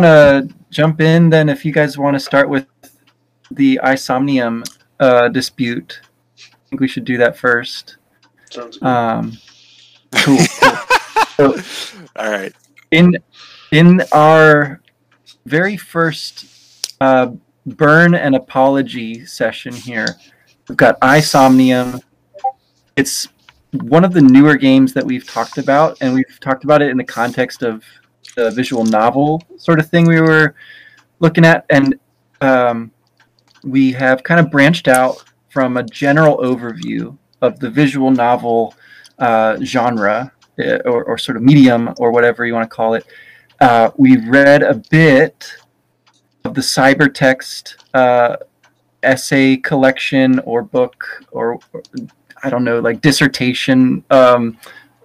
want to jump in then if you guys want to start with the AI Somnium uh, dispute. I think we should do that first. Sounds good. Um, cool. cool. So All right. in in our very first uh, burn and apology session here, we've got AI Somnium. It's one of the newer games that we've talked about, and we've talked about it in the context of the visual novel sort of thing we were looking at, and um, we have kind of branched out from a general overview of the visual novel uh, genre uh, or, or sort of medium or whatever you want to call it. Uh, we read a bit of the cybertext uh, essay collection or book or, or I don't know, like dissertation um,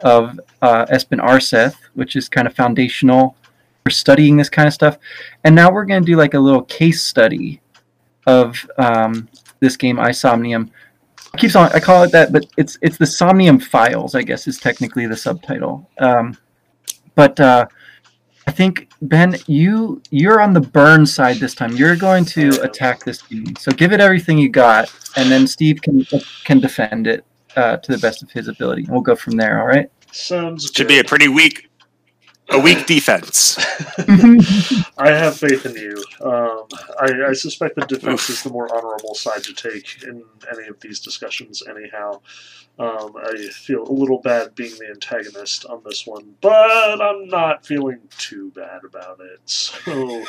of uh, Espen Aarseth, which is kind of foundational for studying this kind of stuff. And now we're going to do like a little case study of um, this game, AI Somnium. I keep on, I call it that, but it's it's the Somnium Files, I guess, is technically the subtitle. Um, but uh, I think Ben, you you're on the burn side this time. You're going to attack this game, so give it everything you got, and then Steve can can defend it uh, to the best of his ability. We'll go from there. All right. Sounds Should good. be a pretty weak, a weak defense. I have faith in you. Um, I, I suspect the defense is the more honorable side to take in any of these discussions, anyhow. Um, I feel a little bad being the antagonist on this one, but I'm not feeling too bad about it. So,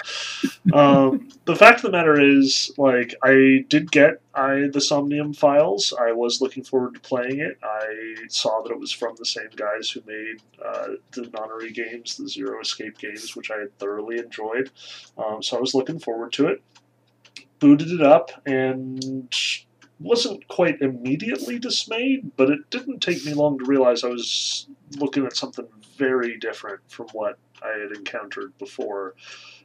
um, the fact of the matter is, like, I did get I the Somnium files. I was looking forward to playing it. I saw that it was from the same guys who made uh, the Nonary games, the Zero Escape games, which I had thoroughly enjoyed. Um, so I was looking forward to it. Booted it up and wasn't quite immediately dismayed, but it didn't take me long to realize I was looking at something very different from what I had encountered before.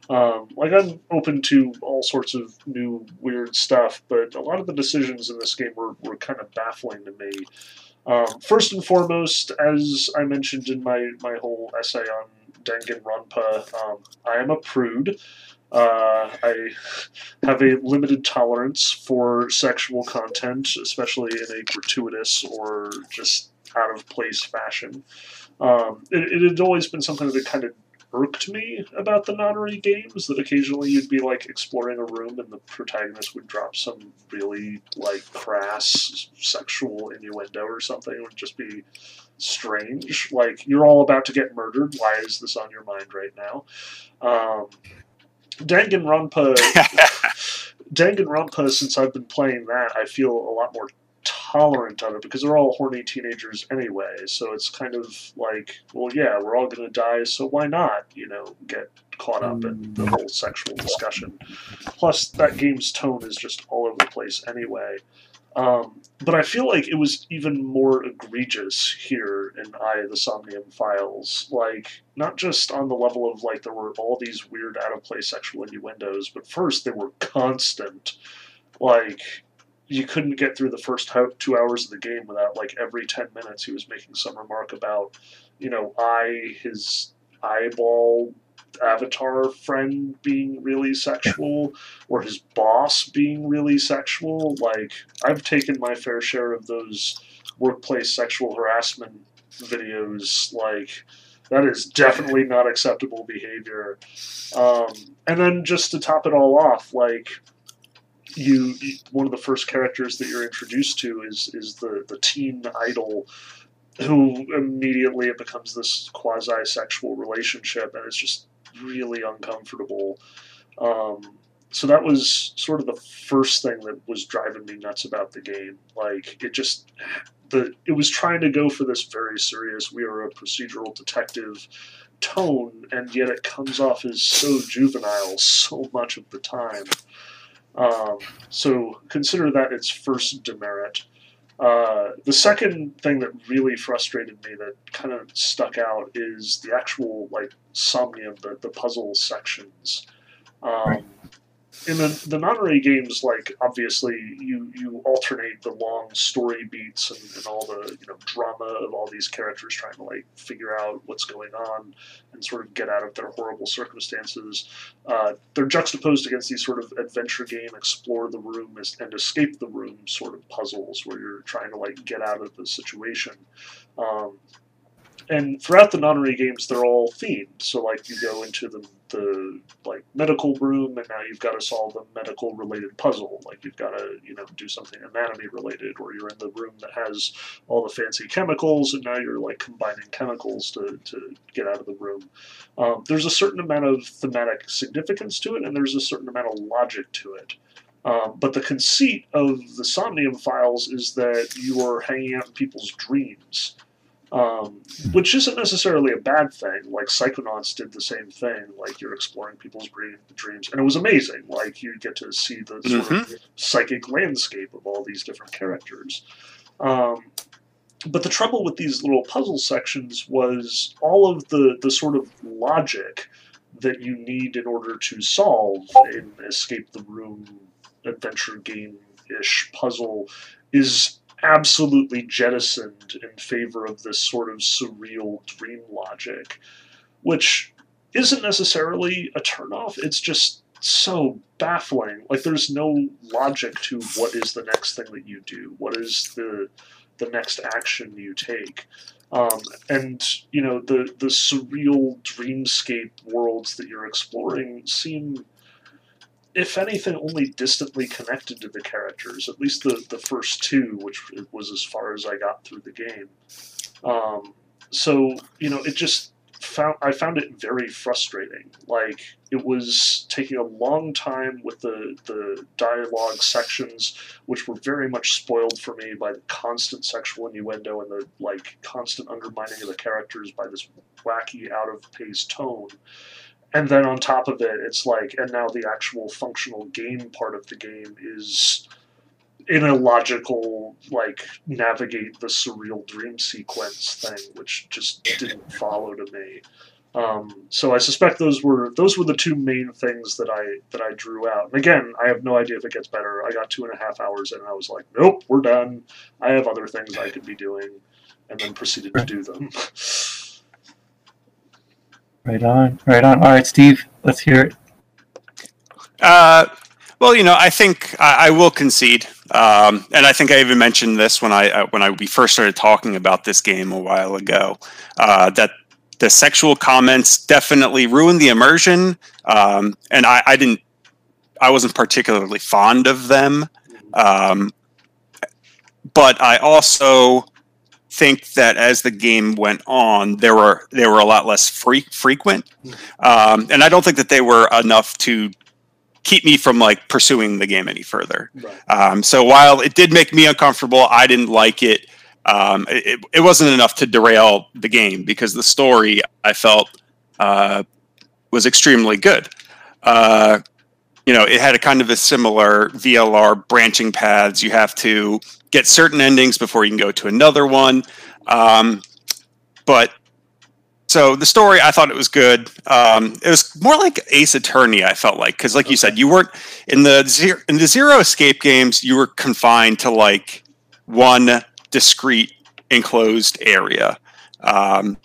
Um, like I'm open to all sorts of new weird stuff, but a lot of the decisions in this game were, were kind of baffling to me. Um, first and foremost, as I mentioned in my, my whole essay on Danganronpa, um, I am a prude. Uh, I have a limited tolerance for sexual content, especially in a gratuitous or just out of place fashion. Um, it, it had always been something that kind of irked me about the Nonary games that occasionally you'd be like exploring a room and the protagonist would drop some really like crass sexual innuendo or something. It would just be strange. Like you're all about to get murdered. Why is this on your mind right now? Um, Danganronpa, Danganronpa. Since I've been playing that, I feel a lot more tolerant of it because they're all horny teenagers anyway. So it's kind of like, well, yeah, we're all going to die, so why not, you know, get caught up in the whole sexual discussion. Plus, that game's tone is just all over the place anyway. Um, but I feel like it was even more egregious here in Eye of the Somnium Files. Like, not just on the level of, like, there were all these weird out of place sexual innuendos, but first they were constant. Like, you couldn't get through the first two hours of the game without like every 10 minutes he was making some remark about you know i his eyeball avatar friend being really sexual or his boss being really sexual. Like i've taken my fair share of those workplace sexual harassment videos. Like that is definitely not acceptable behavior. Um, and then just to top it all off like you, you one of the first characters that you're introduced to is is the the teen idol who immediately it becomes this quasi sexual relationship. And it's just really uncomfortable. Um, so that was sort of the first thing that was driving me nuts about the game. Like it just the it was trying to go for this very serious we are a procedural detective tone and yet it comes off as so juvenile so much of the time. Um, so consider that its first demerit. Uh, the second thing that really frustrated me, that kind of stuck out, is the actual like somnium, the, the puzzle sections. Um, in the, the Nonary games, like obviously you you alternate the long story beats and, and all the you know drama of all these characters trying to like figure out what's going on and sort of get out of their horrible circumstances. Uh, they're juxtaposed against these sort of adventure game, explore the room and escape the room sort of puzzles where you're trying to like get out of the situation. Um, and throughout the Nonary games, they're all themed. So like you go into the the like medical room, and now you've got to solve a medical related puzzle. Like you've got to you know do something anatomy related, or you're in the room that has all the fancy chemicals, and now you're like combining chemicals to to get out of the room. Um, there's a certain amount of thematic significance to it, and there's a certain amount of logic to it. Um, but the conceit of the Somnium files is that you are hanging out in people's dreams um, which isn't necessarily a bad thing. Like Psychonauts did the same thing. Like you're exploring people's dreams, and it was amazing. Like you get to see the sort mm-hmm. of psychic landscape of all these different characters. Um, but the trouble with these little puzzle sections was all of the the sort of logic that you need in order to solve an escape the room adventure game ish puzzle is absolutely jettisoned in favor of this sort of surreal dream logic, which isn't necessarily a turnoff. It's just so baffling. Like there's no logic to what is the next thing that you do. What is the the next action you take? Um, and you know the the surreal dreamscape worlds that you're exploring seem if anything, only distantly connected to the characters. At least the the first two, which was as far as I got through the game. Um, so you know, it just found I found it very frustrating. Like it was taking a long time with the the dialogue sections, which were very much spoiled for me by the constant sexual innuendo and the like constant undermining of the characters by this wacky out of pace tone and then on top of it, it's like, and now the actual functional game part of the game is in a logical, like, navigate the surreal dream sequence thing, which just didn't follow to me. Um, so I suspect those were those were the two main things that I that I drew out. And again, I have no idea if it gets better. I got two and a half hours in, and I was like, nope, we're done. I have other things I could be doing, and then proceeded to do them. Right on, right on. All right, Steve, let's hear it. Uh, well, you know, I think I, I will concede, um, and I think I even mentioned this when I uh, when I we first started talking about this game a while ago. Uh, that the sexual comments definitely ruined the immersion, um, and I, I, didn't. I wasn't particularly fond of them, um, but I also think that as the game went on, there were they were a lot less free, frequent, um, and I don't think that they were enough to keep me from like pursuing the game any further. Right. Um, so while it did make me uncomfortable, I didn't like it. Um, it, it wasn't enough to derail the game because the story I felt uh, was extremely good. Uh, you know, it had a kind of a similar VLR branching paths. You have to get certain endings before you can go to another one. Um, but so the story, I thought it was good. Um, it was more like Ace Attorney. I felt like because, like okay. you said, you weren't in the zero in the zero escape games. You were confined to like one discrete enclosed area. Um,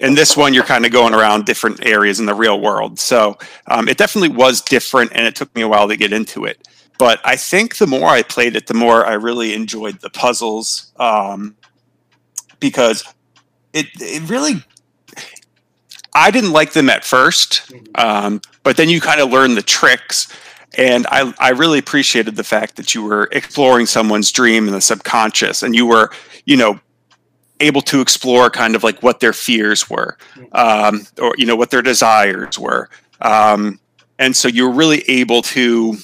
in this one, you're kind of going around different areas in the real world. So um, it definitely was different, and it took me a while to get into it. But I think the more I played it, the more I really enjoyed the puzzles um, because it it really. I didn't like them at first, mm-hmm. um, but then you kind of learn the tricks. And I, I really appreciated the fact that you were exploring someone's dream in the subconscious and you were, you know, able to explore kind of like what their fears were mm-hmm. um, or, you know, what their desires were. Um, and so you were really able to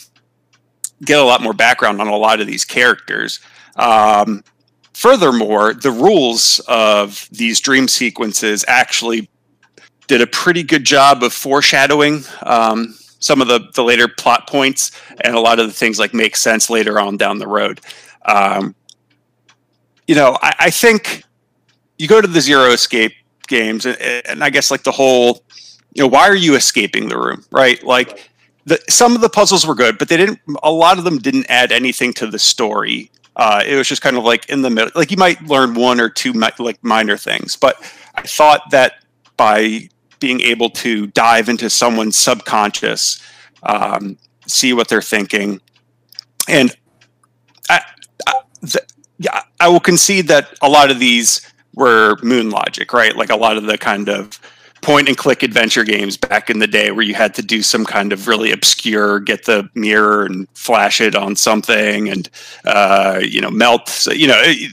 get a lot more background on a lot of these characters. Um, furthermore, the rules of these dream sequences actually did a pretty good job of foreshadowing um, some of the, the later plot points and a lot of the things like make sense later on down the road. Um, you know, I, I, think you go to the zero escape games and, and I guess like the whole, you know, why are you escaping the room, right? Like the, some of the puzzles were good, but they didn't. A lot of them didn't add anything to the story. Uh, it was just kind of like in the middle. Like you might learn one or two mi- like minor things, but I thought that by being able to dive into someone's subconscious, um, see what they're thinking, and I, I, the, yeah, I will concede that a lot of these were moon logic, right? Like a lot of the kind of point and click adventure games back in the day where you had to do some kind of really obscure get the mirror and flash it on something and uh, you know melt so, you know it,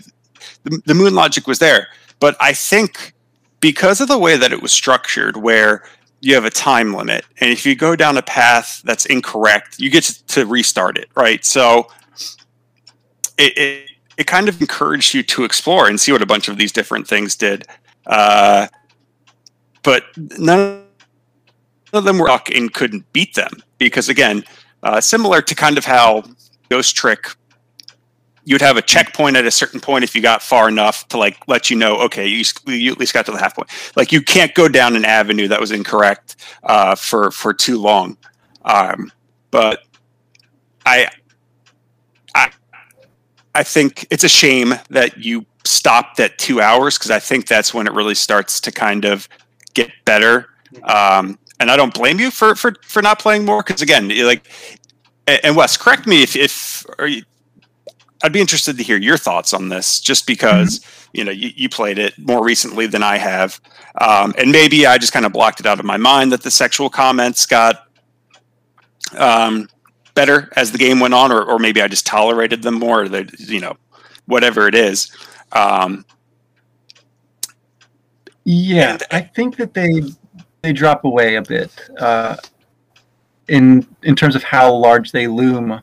the, the moon logic was there. But i think because of the way that it was structured where you have a time limit and if you go down a path that's incorrect you get to restart it right? So it, it, it kind of encouraged you to explore and see what a bunch of these different things did. Uh, but none of them were and couldn't beat them because again, uh, similar to kind of how Ghost Trick, you'd have a checkpoint at a certain point if you got far enough to like let you know, okay, you, you at least got to the half point. Like you can't go down an avenue that was incorrect uh, for for too long. Um, but I, I, I think it's a shame that you stopped at two hours because I think that's when it really starts to kind of get better. Um, and I don't blame you for for for not playing more because again, like, and Wes, correct me if if you, I'd be interested to hear your thoughts on this, just because mm-hmm. you know you, you, played it more recently than I have, um, and maybe I just kind of blocked it out of my mind that the sexual comments got um, better as the game went on, or or maybe I just tolerated them more. That you know, whatever it is. Um, yeah, and, I think that they they drop away a bit uh, in in terms of how large they loom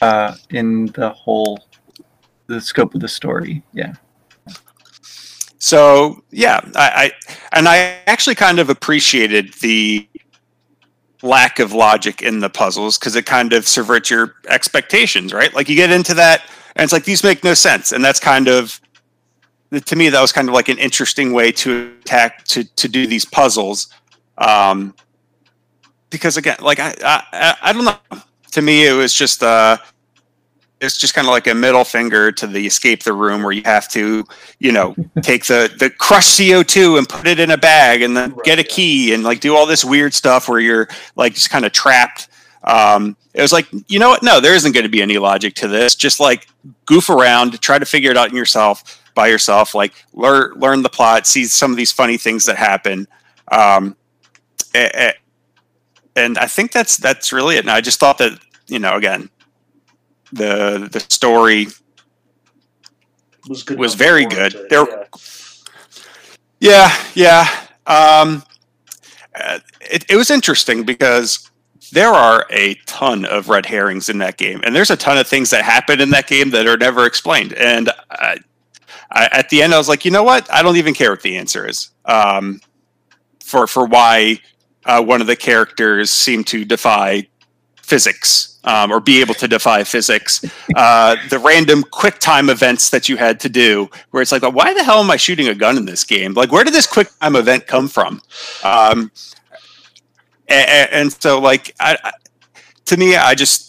uh, in the whole the scope of the story. Yeah. So yeah, I, I and I actually kind of appreciated the lack of logic in the puzzles because it kind of subverts your expectations, right? Like you get into that and it's like these make no sense, and that's kind of to me that was kind of like an interesting way to attack to to do these puzzles. Um because again like i i, I don't know. To me it was just uh it's just kind of like a middle finger to the escape the room where you have to you know take the the crushed co2 and put it in a bag and then right, get a key and like do all this weird stuff where you're like just kind of trapped. Um, it was like you know what? No there isn't going to be any logic to this. Just like goof around try to figure it out in yourself by yourself, like learn learn the plot, see some of these funny things that happen. Um, and I think that's that's really it. And I just thought that you know again, the the story was good was very good. There, yeah, yeah. yeah. Um, uh, it, it was interesting because there are a ton of red herrings in that game, and there's a ton of things that happen in that game that are never explained. And uh, I, at the end, I was like, you know what? I don't even care what the answer is um, for for why uh, one of the characters seemed to defy physics um, or be able to defy physics. Uh, the random quick time events that you had to do, where it's like, why the hell am I shooting a gun in this game? Like, where did this quick time event come from? Um, and, and, so, like, I, to me, I just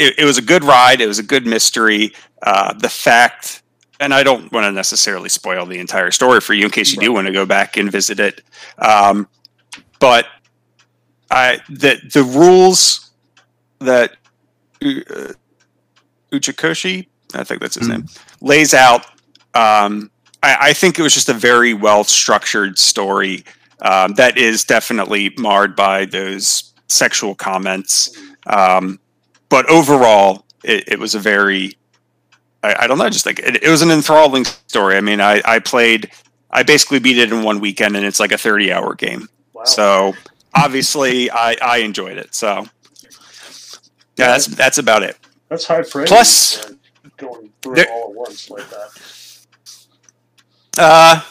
it, it, was a good ride. It was a good mystery. Uh, the fact, and I don't want to necessarily spoil the entire story for you in case you right. do want to go back and visit it. Um, but I the the rules that uh, Uchikoshi, I think that's his mm. name, lays out. Um, I, I, think it was just a very well structured story um, that is definitely marred by those sexual comments. Um, but overall, it, it was a very I, I don't know. Just like it, it, was an enthralling story. I mean, I, I played, I basically beat it in one weekend, and it's like a thirty-hour game. Wow. So obviously, I I enjoyed it. So yeah, that's that's about it. That's high praise. Plus, going through there, it all at once like that. Uh,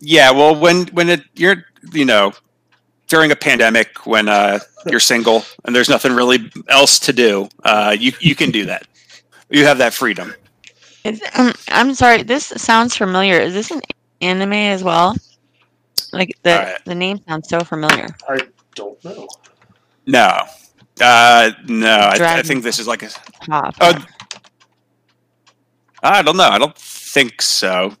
yeah. Well, when when it you're you know during a pandemic when uh you're single and there's nothing really else to do, uh, you you can do that you have that freedom. Is, um, I'm sorry. This sounds familiar. Is this an anime as well? Like the right. the name sounds so familiar. I don't know. No, uh, no. I, I think this is like a. Pop. Oh, I don't know. I don't think so.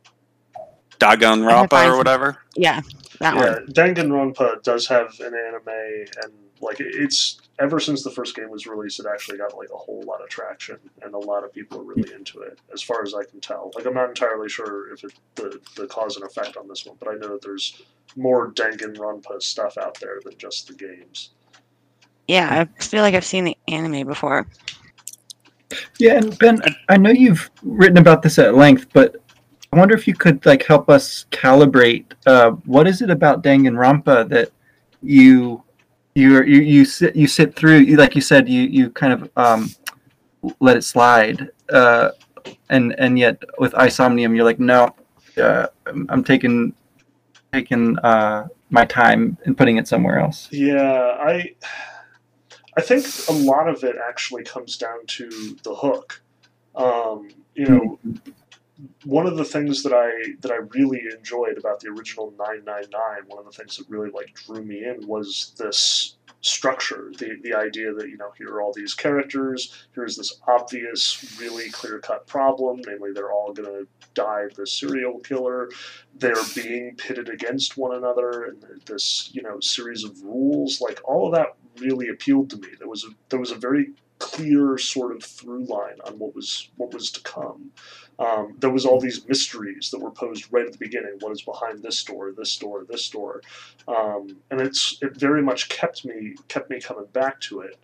Danganronpa find or some- whatever. yeah, that Yeah, one. Danganronpa does have an anime, and like it's ever since the first game was released, it actually got like a whole lot of traction, and a lot of people are really into it, as far as I can tell. Like I'm not entirely sure if it the the cause and effect on this one, but I know that there's more Danganronpa stuff out there than just the games. Yeah, I feel like I've seen the anime before. Yeah, and Ben, I know you've written about this at length, but I wonder if you could like help us calibrate. Uh, what is it about Danganronpa that you you you you sit you sit through? You, like you said, you you kind of um, let it slide, uh, and and yet with AI Somnium, you're like, no, uh, I'm, I'm taking taking uh, my time and putting it somewhere else. Yeah, I I think a lot of it actually comes down to the hook. Um, you know, one of the things that I that I really enjoyed about the original 999, one of the things that really like drew me in was this structure, the the idea that you know here are all these characters, here's this obvious, really clear cut problem, namely they're all gonna die the serial killer, they're being pitted against one another, and this you know series of rules, like all of that really appealed to me. There was a there was a very clear sort of through line on what was what was to come. Um, there was all these mysteries that were posed right at the beginning. What is behind this door, this door, this door, um, and it's it very much kept me kept me coming back to it.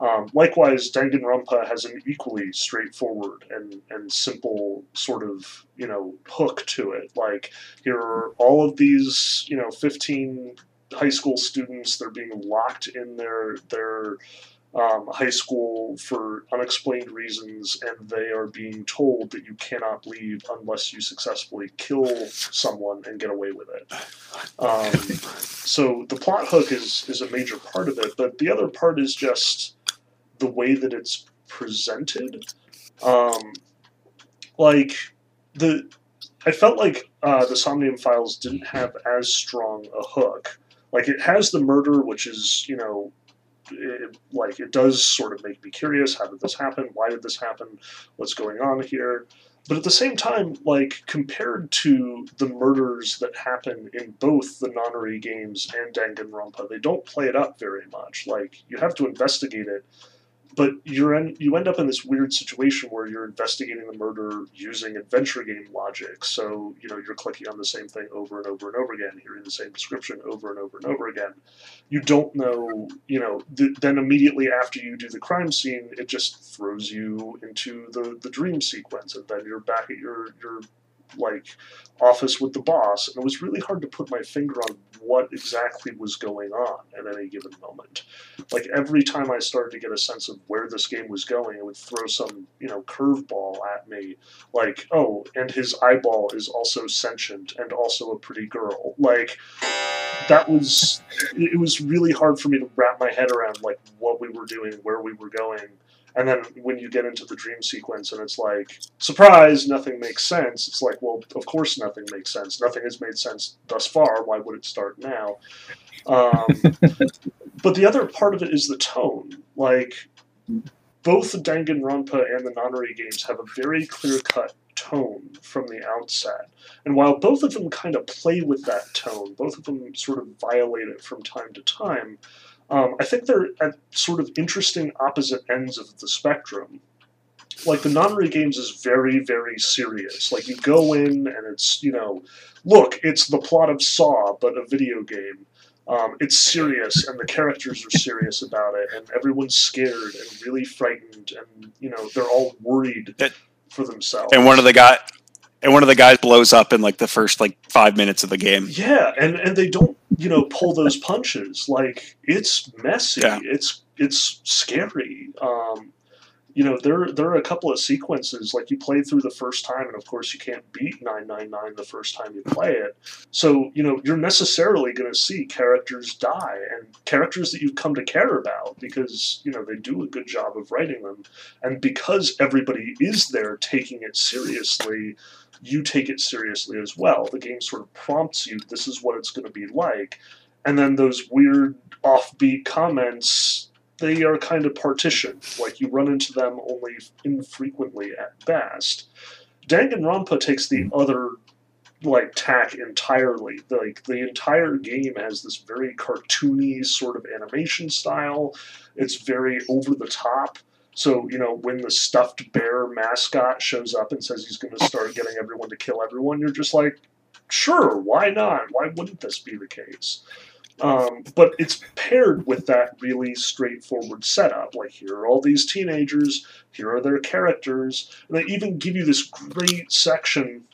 Um, likewise, Danganronpa has an equally straightforward and, and simple sort of you know hook to it. Like here are all of these you know fifteen high school students. They're being locked in their their um, high school for unexplained reasons, and they are being told that you cannot leave unless you successfully kill someone and get away with it. Um, so the plot hook is is a major part of it, but the other part is just the way that it's presented. Um, like the, I felt like uh, the Somnium Files didn't have as strong a hook. Like it has the murder, which is you know it, like it does sort of make me curious. How did this happen? Why did this happen? What's going on here? But at the same time like compared to the murders that happen in both the nonary games and danganronpa they don't play it up very much. Like you have to investigate it but you're in, you end up in this weird situation where you're investigating the murder using adventure game logic. So you know you're clicking on the same thing over and over and over again, hearing the same description over and over and over again. You don't know, you know. Th- then immediately after you do the crime scene, it just throws you into the the dream sequence, and then you're back at your your like office with the boss, and it was really hard to put my finger on what exactly was going on at any given moment. Like every time I started to get a sense of where this game was going, it would throw some, you know, curveball at me. Like, oh, and his eyeball is also sentient and also a pretty girl. Like that was it was really hard for me to wrap my head around like what we were doing, where we were going. And then when you get into the dream sequence and it's like, surprise, nothing makes sense. It's like, well, of course nothing makes sense. Nothing has made sense thus far. Why would it start now? Um, but the other part of it is the tone. Like, both the Danganronpa and the Nonary games have a very clear cut tone from the outset. And while both of them kind of play with that tone, both of them sort of violate it from time to time, um, I think they're at sort of interesting opposite ends of the spectrum. Like the Nonary games is very, very serious. Like you go in and it's, you know, look, it's the plot of Saw, but a video game. Um, it's serious, and the characters are serious about it, and everyone's scared and really frightened, and you know they're all worried That- for themselves. And one of the guy, and one of the guys blows up in like the first like five minutes of the game. Yeah, and and they don't, you know, pull those punches. Like it's messy. Yeah. It's it's scary. Um, you know, there there are a couple of sequences like you play through the first time, and of course you can't beat nine nine nine the first time you play it. So you know you're necessarily going to see characters die and characters that you've come to care about because you know they do a good job of writing them, and because everybody is there taking it seriously you take it seriously as well. The game sort of prompts you, this is what it's going to be like. and then those weird offbeat comments they are kind of partitioned. Like you run into them only infrequently at best. Danganronpa takes the hmm. other like tack entirely. Like the entire game has this very cartoony sort of animation style. It's very over the top. So, you know, when the stuffed bear mascot shows up and says he's going to start getting everyone to kill everyone, you're just like, sure, why not? Why wouldn't this be the case? Um, but it's paired with that really straightforward setup. Like, here are all these teenagers, here are their characters, and they even give you this great section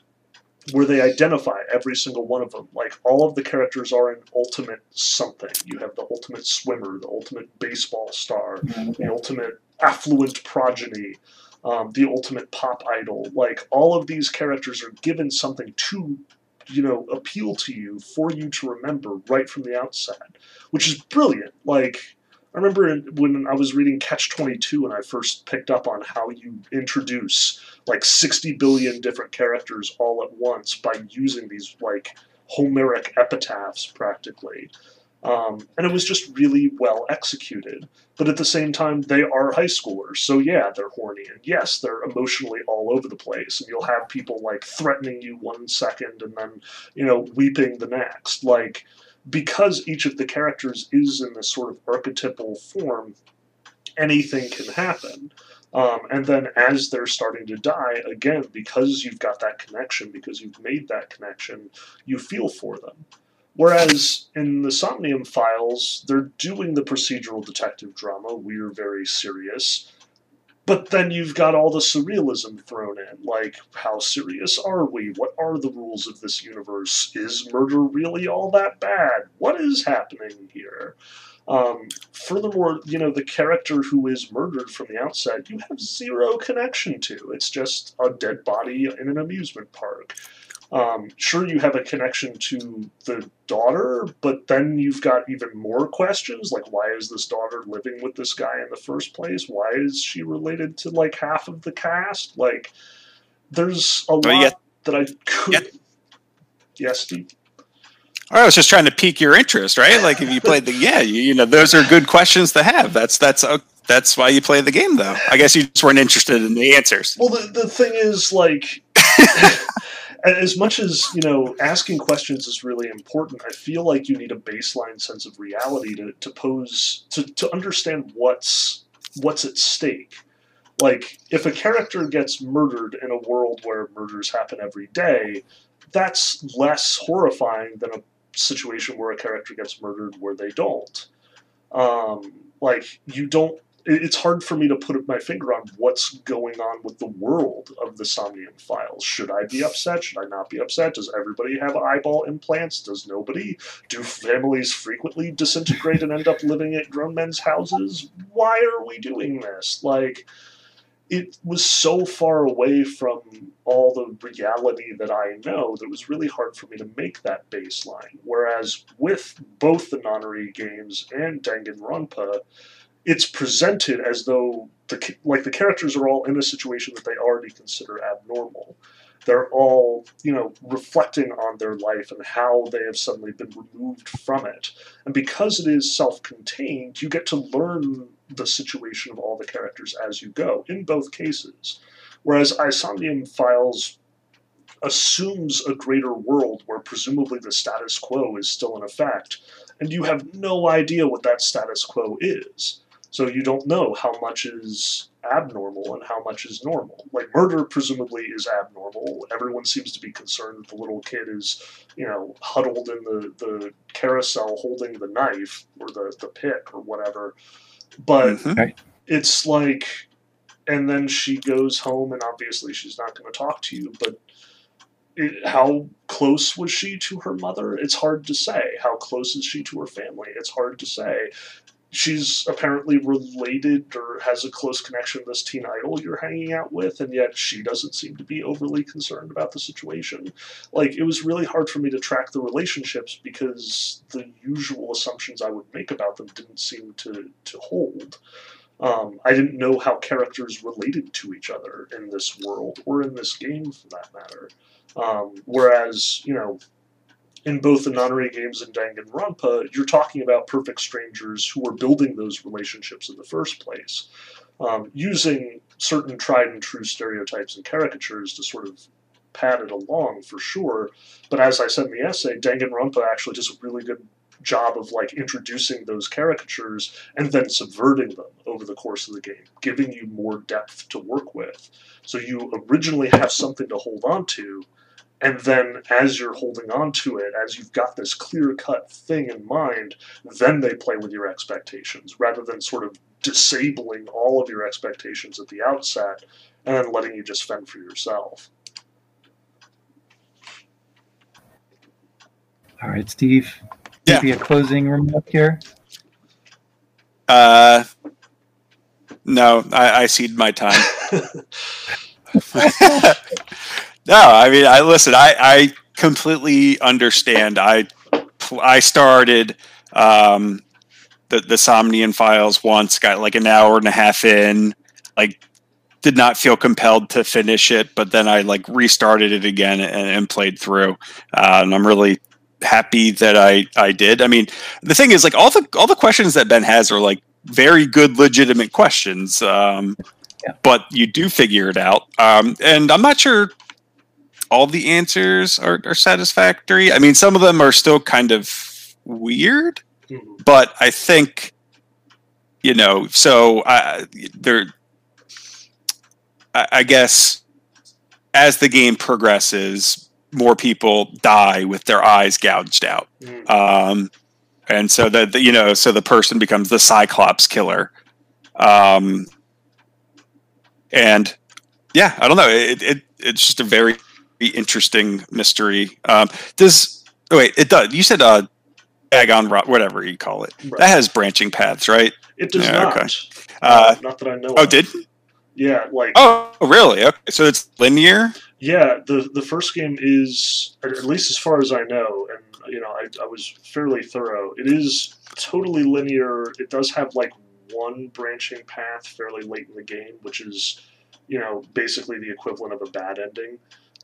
where they identify every single one of them. Like, all of the characters are an ultimate something. You have the ultimate swimmer, the ultimate baseball star, the ultimate affluent progeny. Um, the ultimate pop idol. Like all of these characters are given something to you know, appeal to you for you to remember right from the outset, which is brilliant. Like, I remember when I was reading Catch 22 and I first picked up on how you introduce like 60 billion different characters all at once by using these like Homeric epitaphs practically. Um, and it was just really well executed. But at the same time, they are high schoolers, so yeah, they're horny, and yes, they're emotionally all over the place. And you'll have people like threatening you one second and then, you know, weeping the next. Like, because each of the characters is in this sort of archetypal form, anything can happen. Um, and then as they're starting to die, again, because you've got that connection, because you've made that connection, you feel for them. Whereas in the Somnium files, they're doing the procedural detective drama. We're very serious. But then you've got all the surrealism thrown in. Like, how serious are we? What are the rules of this universe? Is murder really all that bad? What is happening here? Um, furthermore, you know, the character who is murdered from the outset, you have zero connection to. It's just a dead body in an amusement park. Um, sure, you have a connection to the daughter, but then you've got even more questions like why is this daughter living with this guy in the first place? Why is she related to like half of the cast? Like, there's a lot yeah. that I could. Yeah. Yes, Steve. I was just trying to pique your interest, right? Like if you played the yeah, you, you know, those are good questions to have. That's that's uh, that's why you play the game, though. I guess you just weren't interested in the answers. Well, the the thing is, like, as much as you know asking questions is really important i feel like you need a baseline sense of reality to, to pose to, to understand what's what's at stake. Like if a character gets murdered in a world where murders happen every day that's less horrifying than a situation where a character gets murdered where they don't. Um, like you don't it's hard for me to put my finger on what's going on with the world of the Somnium files. Should I be upset? Should I not be upset? Does everybody have eyeball implants? Does nobody? Do families frequently disintegrate and end up living at grown men's houses? Why are we doing this? Like, it was so far away from all the reality that I know that it was really hard for me to make that baseline. Whereas with both the Nonary games and Danganronpa, it's presented as though the like the characters are all in a situation that they already consider abnormal. They're all, you know, reflecting on their life and how they have suddenly been removed from it. And because it is self-contained, you get to learn the situation of all the characters as you go in both cases. Whereas AI Somnium Files assumes a greater world where presumably the status quo is still in effect, and you have no idea what that status quo is. So you don't know how much is abnormal and how much is normal. Like murder presumably is abnormal. Everyone seems to be concerned that the little kid is, you know, huddled in the, the carousel holding the knife or the, the pick or whatever. But mm-hmm. it's like and then she goes home and obviously she's not going to talk to you, but it, how close was she to her mother? It's hard to say. How close is she to her family? It's hard to say she's apparently related or has a close connection to this teen idol you're hanging out with, and yet she doesn't seem to be overly concerned about the situation. Like, it was really hard for me to track the relationships because the usual assumptions I would make about them didn't seem to, to hold. Um, I didn't know how characters related to each other in this world, or in this game for that matter. Um, whereas, you know, in both the Nonary games and Danganronpa, you're talking about perfect strangers who are building those relationships in the first place, um, using certain tried and true stereotypes and caricatures to sort of pad it along for sure. But as I said in the essay, Danganronpa actually does a really good job of like introducing those caricatures and then subverting them over the course of the game, giving you more depth to work with. So you originally have something to hold on to, and then as you're holding on to it, as you've got this clear cut thing in mind, then they play with your expectations rather than sort of disabling all of your expectations at the outset and then letting you just fend for yourself. All right, Steve. Yeah. Maybe a closing remark here. Uh, no, I, I cede my time. no, I mean, I listen. I, I completely understand. I I started um, the the Somnium Files once, got like an hour and a half in, like did not feel compelled to finish it, but then I like restarted it again and, and played through, uh, and I'm really happy that I I did. I mean, the thing is, like all the all the questions that Ben has are like very good, legitimate questions. Um, Yeah. But you do figure it out, um, and I'm not sure all the answers are, are satisfactory. I mean, some of them are still kind of weird, Mhm. but I think you know. So I there, I, I guess as the game progresses, more people die with their eyes gouged out. Mm. Um, and so that you know, so the person becomes the Cyclops killer. Um, and yeah, I don't know. It, it it's just a very interesting mystery. Um, does oh wait? It does. You said uh, Dagon, Ro- whatever you call it. Right. That has branching paths, right? It does Yeah, not. okay. Uh, not that I know. oh, of. did? Yeah, like Oh, really? Okay, so it's linear. Yeah, the the first game is at at least as far as I know, and you know, I, I was fairly thorough. It is totally linear. It does have like one branching path fairly late in the game, which is you know basically the equivalent of a bad ending,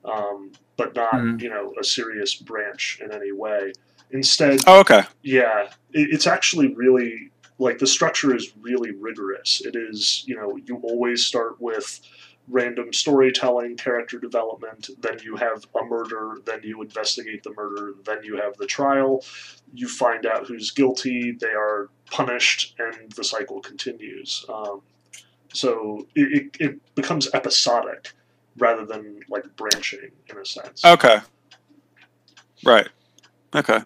um, but not Mhm. you know a serious branch in any way. Instead, Oh, okay. yeah, it, it's actually really like the structure is really rigorous. It is, you know, you always start with random storytelling, character development, then you have a murder, then you investigate the murder, then you have the trial, you find out who's guilty, they are punished, and the cycle continues. Um, so it, it becomes episodic rather than like branching in a sense. Okay. Right. Okay.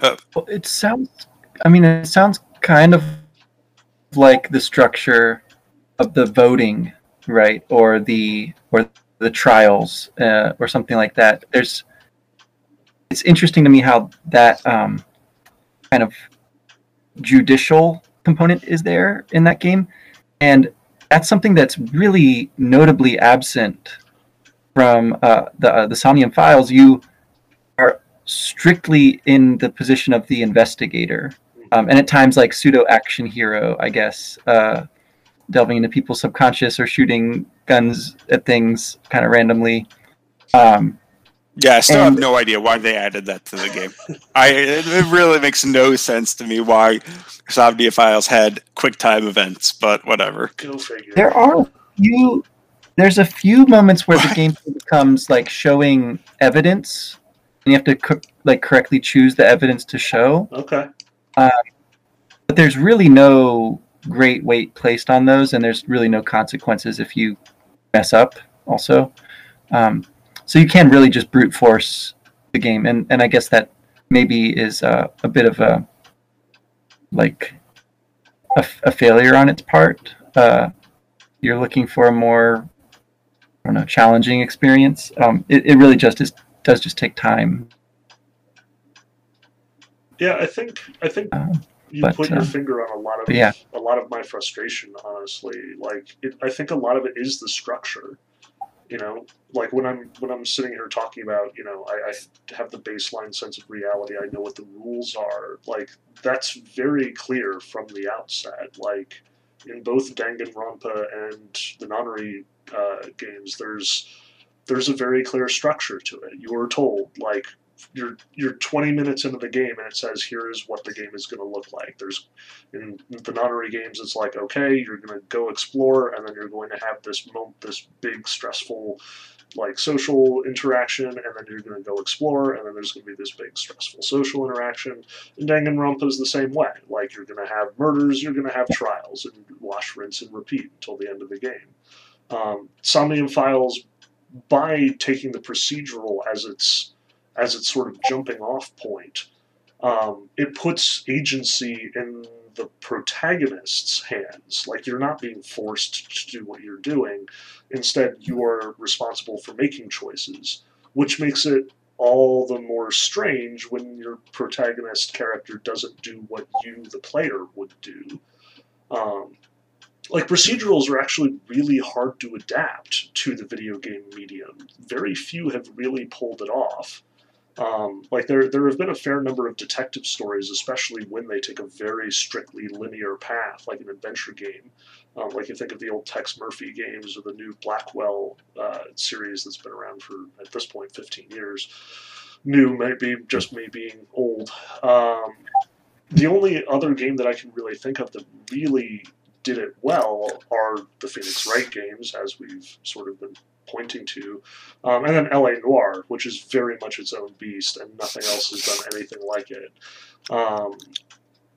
Well, it sounds. I mean, it sounds kind of like the structure of the voting, right, or the or the trials, uh, or something like that. There's. It's interesting to me how that um, kind of judicial component is there in that game, and that's something that's really notably absent from uh, the uh, the Somnium Files. You are strictly in the position of the investigator, um, and at times like pseudo action hero, I guess, uh, delving into people's subconscious or shooting guns at things kind of randomly. Um, Yeah, I still And- have no idea why they added that to the game. I it, it really makes no sense to me why Somnium Files had QuickTime events, but whatever. There are a few. There's a few moments where the game becomes like showing evidence, and you have to co- like correctly choose the evidence to show. Okay. but there's really no great weight placed on those, and there's really no consequences if you mess up. Also, um, so you can really just brute force the game, and and I guess that maybe is uh, a bit of a like a failure on its part. Uh, you're looking for a more I don't know challenging experience. Um, it, it really just is does just take time. Yeah, I think I think Um, you but, put your uh, finger on a lot of yeah. a lot of my frustration. Honestly, like it, I think a lot of it is the structure. You know, like when I'm when I'm sitting here talking about, you know, I, I have the baseline sense of reality. I know what the rules are. Like that's very clear from the outset. Like in both Danganronpa and the Nonary uh, games, there's there's a very clear structure to it. You are told like you're you're 20 minutes into the game and it says here is what the game is going to look like. There's in the nonary games it's like okay you're going to go explore and then you're going to have this this big stressful like social interaction and then you're going to go explore and then there's going to be this big stressful social interaction. And Danganronpa is the same way. Like you're going to have murders you're going to have trials and wash rinse and repeat until the end of the game. Um, Somnium Files by taking the procedural as its as its sort of jumping off point, um, it puts agency in the protagonist's hands. Like you're not being forced to do what you're doing. Instead, you are responsible for making choices, which makes it all the more strange when your protagonist character doesn't do what you, the player, would do. Um, like procedurals are actually really hard to adapt to the video game medium. Very few have really pulled it off. Um, like there, there have been a fair number of detective stories, especially when they take a very strictly linear path, like an adventure game. Um, like you think of the old Tex Murphy games or the new Blackwell uh, series that's been around for at this point 15 years. New might be just me being old. Um, the only other game that I can really think of that really did it well are the Phoenix Wright games, as we've sort of been pointing to, um, and then LA Noire, which is very much its own beast, and nothing else has done anything like it. Um,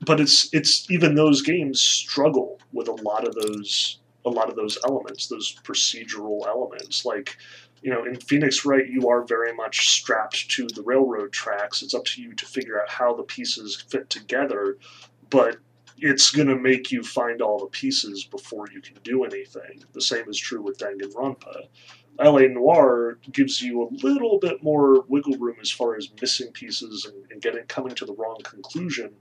but it's it's even those games struggle with a lot of those a lot of those elements, those procedural elements. Like, you know, in Phoenix Wright, you are very much strapped to the railroad tracks. It's up to you to figure out how the pieces fit together. But it's going to make you find all the pieces before you can do anything. The same is true with Danganronpa. LA Noire gives you a little bit more wiggle room as far as missing pieces and, and getting coming to the wrong conclusion,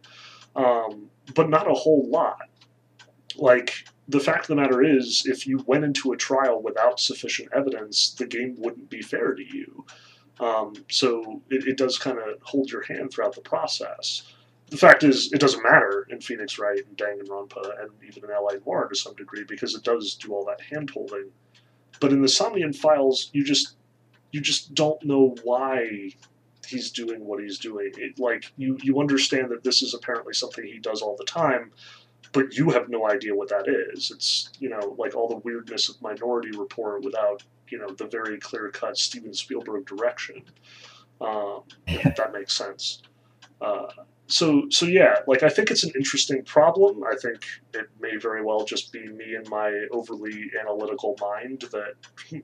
um, but not a whole lot. Like the fact of the matter is, if you went into a trial without sufficient evidence, the game wouldn't be fair to you. Um, so it, it does kind of hold your hand throughout the process the fact is, it doesn't matter in Phoenix Wright and Danganronpa and even in LA Noire to some degree because it does do all that hand holding. But in the Somnium Files, you just you just don't know why he's doing what he's doing. It, like you you understand that this is apparently something he does all the time, but you have no idea what that is. It's you know like all the weirdness of Minority Report without you know the very clear cut Steven Spielberg direction. Um, if that makes sense. Uh, so so yeah, like I think it's an interesting problem. I think it may very well just be me and my overly analytical mind that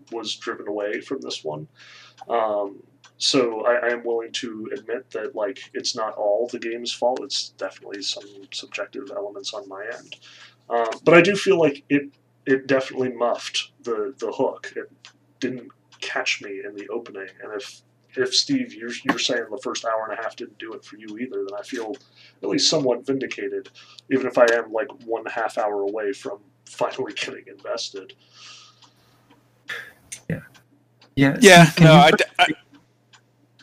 was driven away from this one. Um, so I, I, am willing to admit that like it's not all the game's fault. It's definitely some subjective elements on my end. Um, but I do feel like it it definitely muffed the the hook. It didn't catch me in the opening, and if if Steve, you're, you're saying the first hour and a half didn't do it for you either, then I feel at least somewhat vindicated, even if I am like one half hour away from finally getting invested. Yeah. Yeah. Yeah. Steve, no, I, I,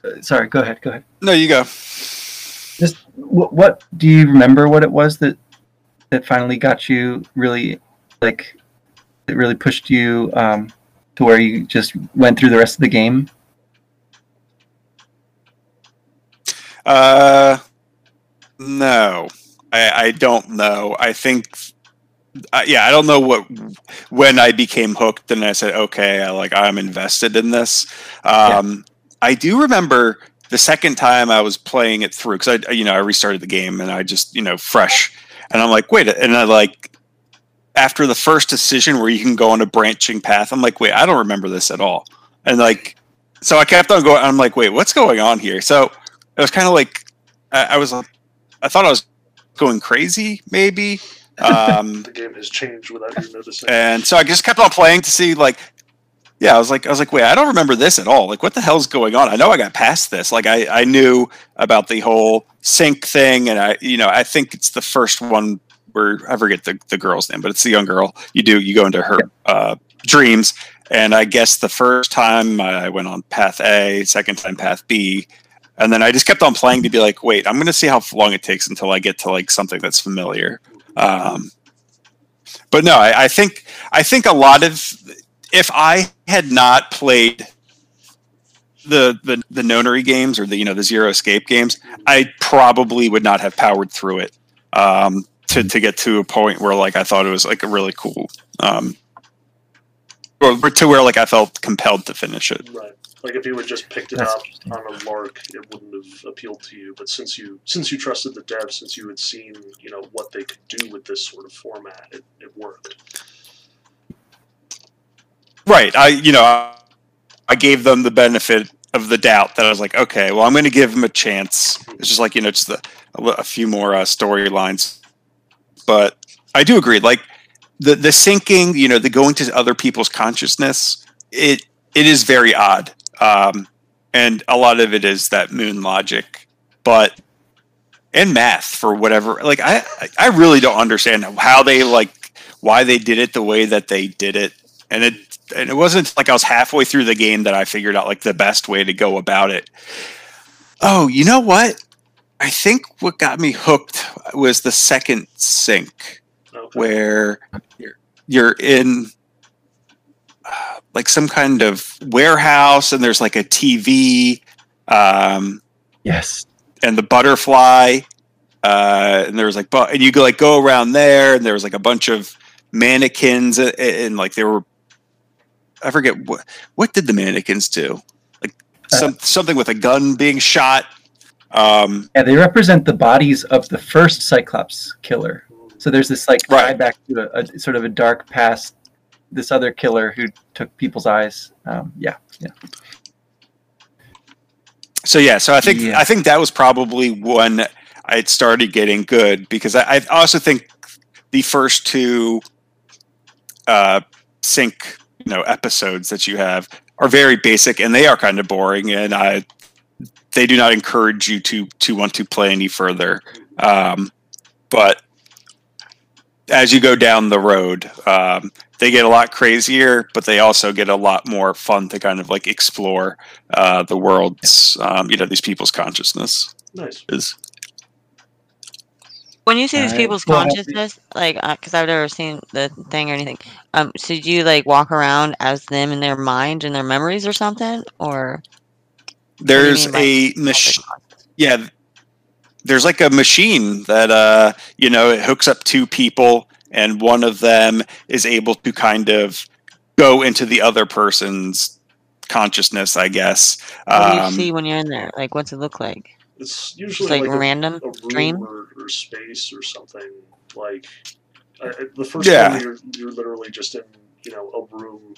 uh, sorry. Go ahead. Go ahead. No, you go. Just what, what do you remember? What it was that that finally got you really like it really pushed you um, to where you just went through the rest of the game Uh, no, I, I don't know. I think, uh, yeah, I don't know what when I became hooked and I said, okay, I, like I'm invested in this. Um, yeah. I do remember the second time I was playing it through because I, you know, I restarted the game and I just, you know, fresh, and I'm like, wait, and I like after the first decision where you can go on a branching path, I'm like, wait, I don't remember this at all, and like, so I kept on going. I'm like, wait, what's going on here? So it was kind of like I, I was I thought I was going crazy maybe. Um, the game has changed without you noticing. And so I just kept on playing to see like yeah, I was like I was like, wait, I don't remember this at all. Like what the hell's going on? I know I got past this. Like I, I knew about the whole sync thing and I you know, I think it's the first one where I forget the, the girl's name, but it's the young girl. You do you go into her uh, dreams. And I guess the first time I went on path A, second time path B, and then I just kept on playing to be like, wait, I'm going to see how long it takes until I get to like something that's familiar. Um, but no, I, I think I think a lot of if I had not played the the the nonary games or the you know the zero escape games, I probably would not have powered through it um, to to get to a point where like I thought it was like a really cool, um, or to where like I felt compelled to finish it. Right. Like if you had just picked it That's up on a lark, it wouldn't have appealed to you. But since you since you trusted the devs, since you had seen you know what they could do with this sort of format, it, it worked. Right. I you know I, I gave them the benefit of the doubt that I was like, okay, well I'm going to give them a chance. It's just like you know just a, a, a few more uh, storylines, but I do agree. Like the the syncing, you know, the going to other people's consciousness, it it is very odd, um, and a lot of it is that moon logic, but and math for whatever. Like I I- really don't understand how they like why they did it the way that they did it, and it and it wasn't like I was halfway through the game that I figured out like the best way to go about it. Oh, you know what? I think what got me hooked was the second sync Okay. where you're, you're in uh, like some kind of warehouse and there's like a TV um, Yes. and the butterfly uh, and there was like bu- and you go like go around there and there was like a bunch of mannequins and, and like there were I forget what what did the mannequins do like some something with a gun being shot um, Yeah, they represent the bodies of the first Cyclops killer. So there's this like Right. tie back to a, a sort of a dark past. This other killer who took people's eyes. Um, yeah, yeah. So yeah, so I think Yeah. I think that was probably when I started getting good because I, I also think the first two uh, sync you know episodes that you have are very basic and they are kind of boring and I they do not encourage you to to want to play any further. Um, but as you go down the road, um, they get a lot crazier, but they also get a lot more fun to kind of like explore uh, the world's, um, you know, these people's consciousness Nice. is. When you see these people's well, consciousness, like, because I've never seen the thing or anything, um, so do you like walk around as them in their mind and their memories or something, or There's a machine. yeah, there's like a machine that uh, you know it hooks up two people, and one of them is able to kind of go into the other person's consciousness, I guess. what do you Um, see when you're in there? Like, what's it look like? It's Just usually like, like, a, random a room dream. or, or space or something. Like uh, the first Yeah. one, you're you're literally just in you know a room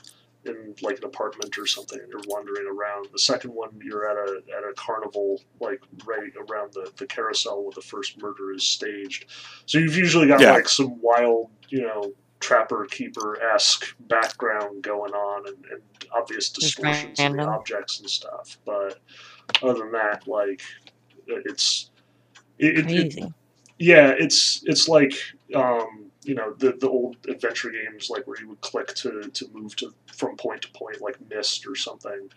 in like an apartment or something, and you're wandering around. The second one, you're at a at a carnival, like right around the the carousel where the first murder is staged. So you've usually got Yeah. like some wild, you know. Trapper keeper esque background going on and, and obvious distortions in the objects and stuff. But other than that, like it's it, it, it- yeah, it's it's like um, you know the the old adventure games like where you would click to to move to from point to point like Myst or something.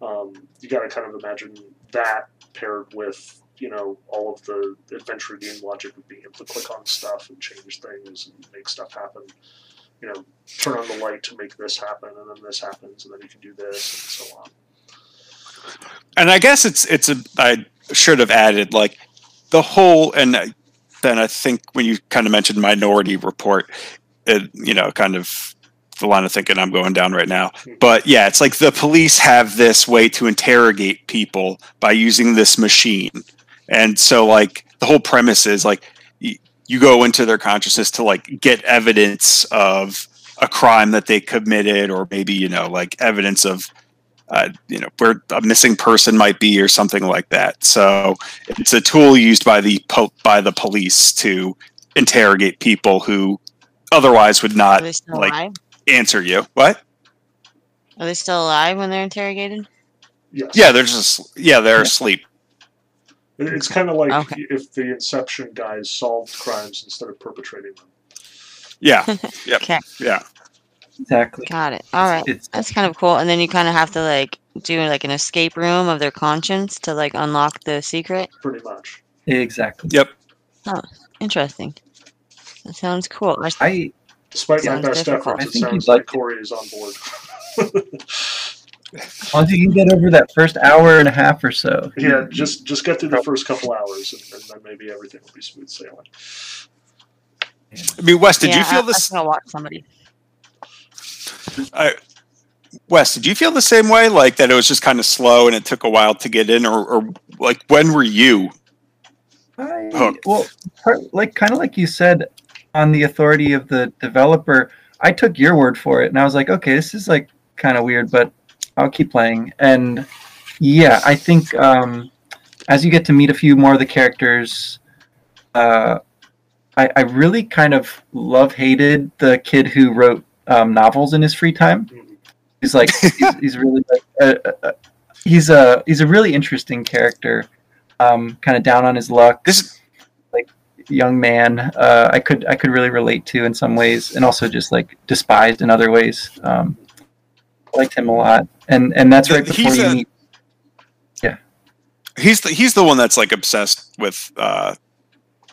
Um, you got to kind of imagine that paired with you know all of the adventure game logic of being able to click on stuff and change things and make stuff happen. You know, turn on the light to make this happen, and then this happens, and then you can do this, and so on. and I guess it's it's a I should have added like the whole and then I think when you kind of mentioned Minority Report, it you know kind of the line of thinking I'm going down right now. Hmm. But yeah, it's like the police have this way to interrogate people by using this machine, and so like the whole premise is like you go into their consciousness to like get evidence of a crime that they committed or maybe you know like evidence of uh, you know where a missing person might be or something like that. So it's a tool used by the po- by the police to interrogate people who otherwise would Are not they still like alive? answer you. What? Are they still alive when they're interrogated? Yes. Yeah, they're just yeah they're Yeah. asleep. It's kind of like Okay. if the Inception guys solved crimes instead of perpetrating them. Yeah, Yep. Okay, yeah. Exactly. got it. All right, It's that's kind of cool. And then you kind of have to like do like an escape room of their conscience to like unlock the secret. pretty much. exactly. Yep. Oh, interesting. That sounds cool. I- I Despite my Sounds best difficult. efforts, I it think sounds you'd like like. Corey is on board. Once you can get over that first hour and a half or so. Yeah, just just get through the first couple hours, and, and then maybe everything will be smooth sailing. I mean, Wes, did yeah, you feel I, this? I think I'll watch somebody. I, Wes, did you feel the same way? Like that it was just kind of slow and it took a while to get in, or, or like when were you? I, Hooked. well, part, like kind of like you said, on the authority of the developer, I took your word for it, and I was like, okay, this is like kind of weird, but I'll keep playing. And yeah, I think um, as you get to meet a few more of the characters, uh, I, I really kind of love hated the kid who wrote um, novels in his free time. Mhm. He's like he's, he's really like he's a he's a really interesting character. Um, kind of down on his luck This like young man uh, I could I could really relate to in some ways, and also just like despised in other ways. Um, liked him a lot, and and that's right before He's you a- meet. he's the he's the one that's like obsessed with uh,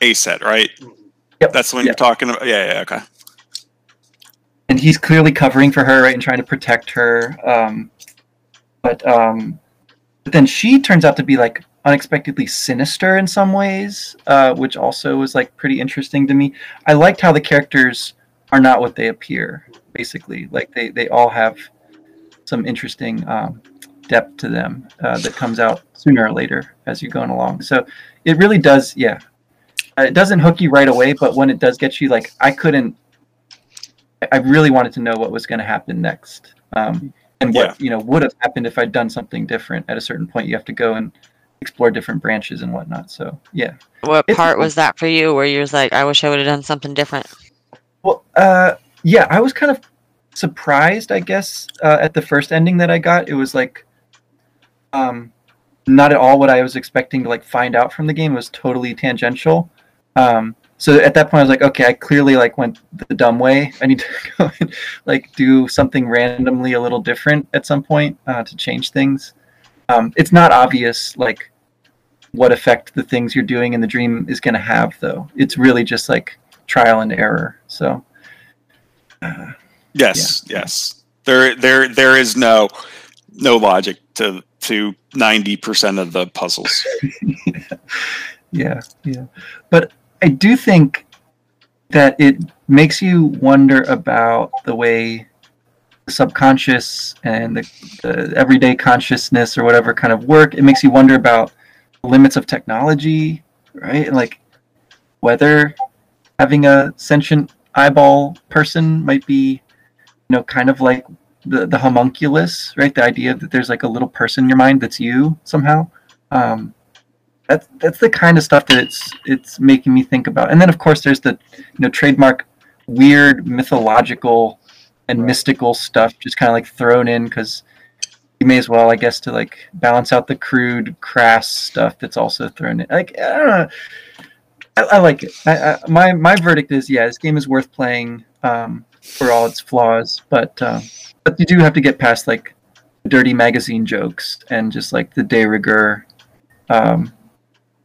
ASET, right? Mhm. Yep. That's the one Yeah. you're talking about. Yeah, yeah, okay. And he's clearly covering for her, right, and trying to protect her. Um, but um, but then she turns out to be like unexpectedly sinister in some ways, uh, which also was like pretty interesting to me. I liked how the characters are not what they appear. Basically, like they they all have some interesting um, depth to them uh, that comes out sooner or later as you're going along. So it really does, yeah. Uh, It doesn't hook you right away, but when it does get you, like I couldn't I really wanted to know what was going to happen next, um, and what Yeah. you know would have happened if I'd done something different. At a certain point, you have to go and explore different branches and whatnot. So yeah. What It's- part was that for you where you was like, I wish I would have done something different? Well, uh, yeah, I was kind of surprised, I guess, uh, at the first ending that I got. It was like, um, not at all what I was expecting to like find out from the game. It was totally tangential. Um, so at that point, I was like, okay, I clearly like went the dumb way. I need to go and like do something randomly a little different at some point uh, to change things. Um, it's not obvious like what effect the things you're doing in the dream is going to have, though. It's really just like trial and error. So. Uh, Yes, yes. There, there, there is no no logic to to ninety percent of the puzzles. yeah, yeah. But I do think that it makes you wonder about the way the subconscious and the, the everyday consciousness or whatever kind of work. It makes you wonder about the limits of technology, right? Like whether having a sentient eyeball person might be, you know, kind of like the, the homunculus, right? The idea that there's like a little person in your mind that's you somehow. Um, that's that's the kind of stuff that it's it's making me think about. And then of course there's the you know trademark weird mythological and Right. mystical stuff just kind of like thrown in because you may as well I guess to like balance out the crude crass stuff that's also thrown in. Like I don't know. I, I like it. I, I, my my verdict is yeah, this game is worth playing um, for all its flaws, but um, but you do have to get past like dirty magazine jokes and just like the de rigueur um,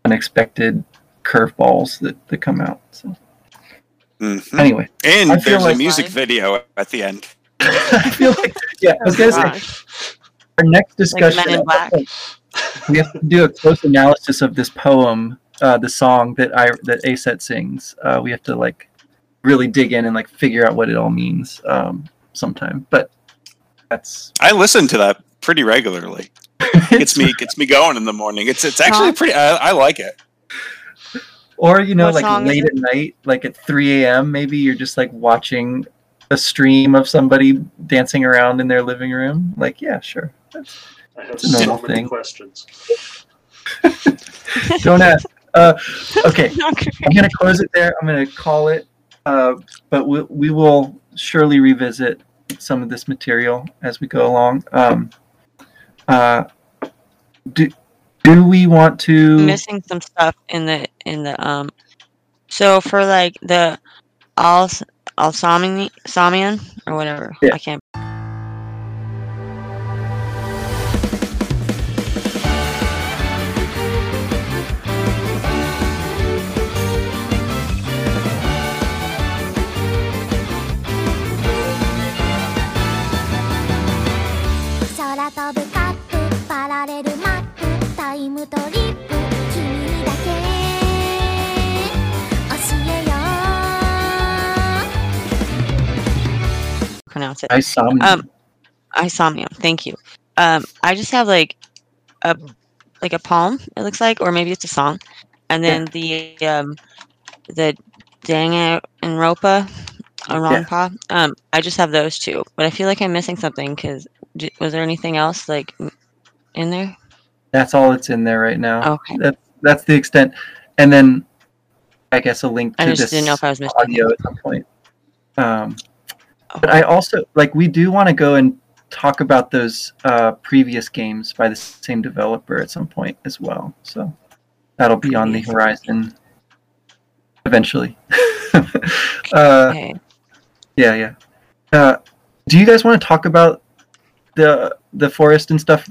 unexpected curveballs that, that come out. So Mhm. anyway, And I feel there's a like- music video at the end. I feel like yeah, I was gonna say our next Like discussion. Men in Black. we have to do a close analysis of this poem, uh, the song that I that Aset sings. Uh, we have to like really dig in and like figure out what it all means um, sometime. But that's I listen to that pretty regularly. Gets me gets me going in the morning. It's it's actually pretty. I, I like it. Or you know, What like late at night, like at 3 a.m. Maybe you're just like watching a stream of somebody dancing around in their living room. Like, yeah, sure. That's, I have It's a so normal many thing. questions. don't ask. Uh, okay, I'm gonna close it there. I'm gonna call it. Uh, but we, we will surely revisit some of this material as we go along. Um, uh, do do we want to? missing some stuff in the in the um so for like the al alsamian samian or whatever Yeah. i can't ムトリップ君だけ教えよう pronounce it Isomnium um, AI Somnium thank you um, I just have like a like a palm. it looks like or maybe it's a song and then yeah. the um the Danga and Ropa Aronpa. Yeah. Um, I just have those two, but I feel like I'm missing something. Cause was there anything else like in there? That's all that's in there right now. Okay, That that's the extent. And then I guess a link to I just this didn't know if I was missing. audio at some point. Um, but I also like we do want to go and talk about those uh, previous games by the same developer at some point as well. So that'll be on the horizon eventually. uh, Okay. yeah, yeah. Uh, do you guys want to talk about the the forest and stuff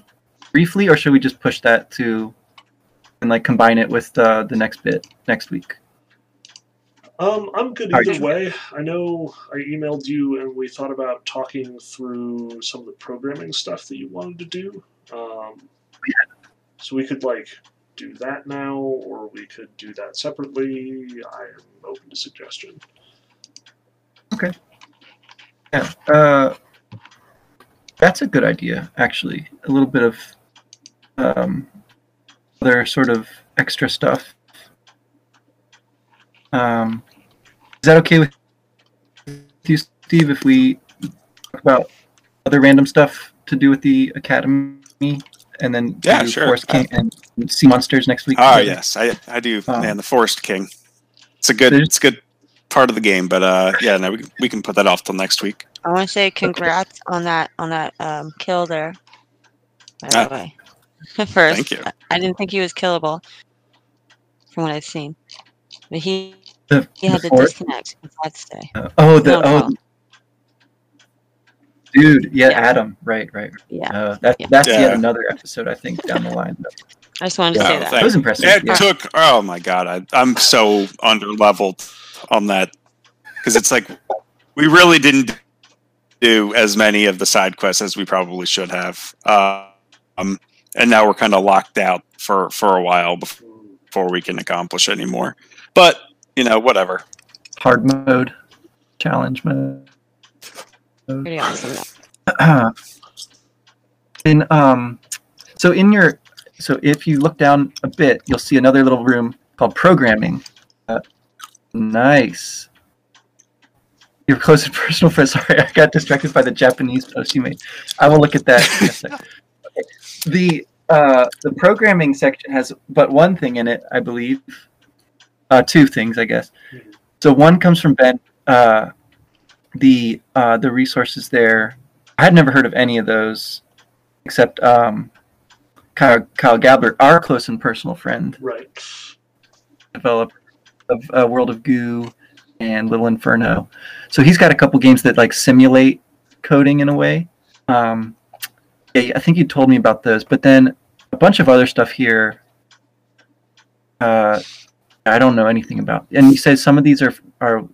briefly, or should we just push that to and like combine it with uh, the next bit next week? Um, I'm good either you- way. I know I emailed you and we thought about talking through some of the programming stuff that you wanted to do. Um, so we could like do that now, or we could do that separately. I am open to suggestion. Okay. Yeah, uh, that's a good idea. Actually, a little bit of um, other sort of extra stuff. Um, is that okay with you, Steve? If we talk about other random stuff to do with the academy, and then Yeah, do sure. Forest King and Sea Monsters next week? Oh, together? yes, I I do. Um, man, the Forest King. It's a good it's a good part of the game, but uh, yeah, no, we can, we can put that off till next week. I want to say congrats on that on that um, kill there. By Ah, the way, first, thank you. I- I didn't think he was killable from what I've seen, but he The, he had the to disconnect. I'd say, uh, oh, the No, oh, no. dude, yeah, Yeah. Adam, right, right. yeah. Uh, that, Yeah. That's Yeah. yet another episode, I think, down the line. I just wanted to Yeah, say that. That was impressive. It yeah. took. Oh my god, I, I'm so under leveled on that because it's like we really didn't do as many of the side quests as we probably should have. Uh, um, and now we're kind of locked out for for a while before we can accomplish any more. But you know, whatever. hard mode, challenge mode. Pretty awesome. in um, so in your so if you look down a bit, you'll see another little room called programming. Uh, nice. Your close and personal friend. Sorry, I got distracted by the Japanese post you made. I will look at that. in a second. Okay. The uh, the programming section has but one thing in it, I believe. Uh, two things, I guess. So one comes from Ben. Uh, the uh, the resources there. I had never heard of any of those, except um, Kyle, Kyle Gabler, our close and personal friend, Right. developer of uh, World of Goo and Little Inferno. So he's got a couple games that like simulate coding in a way. Um, yeah, I think you told me about those, but then a bunch of other stuff here. Uh, I don't know anything about, and you said some of these are are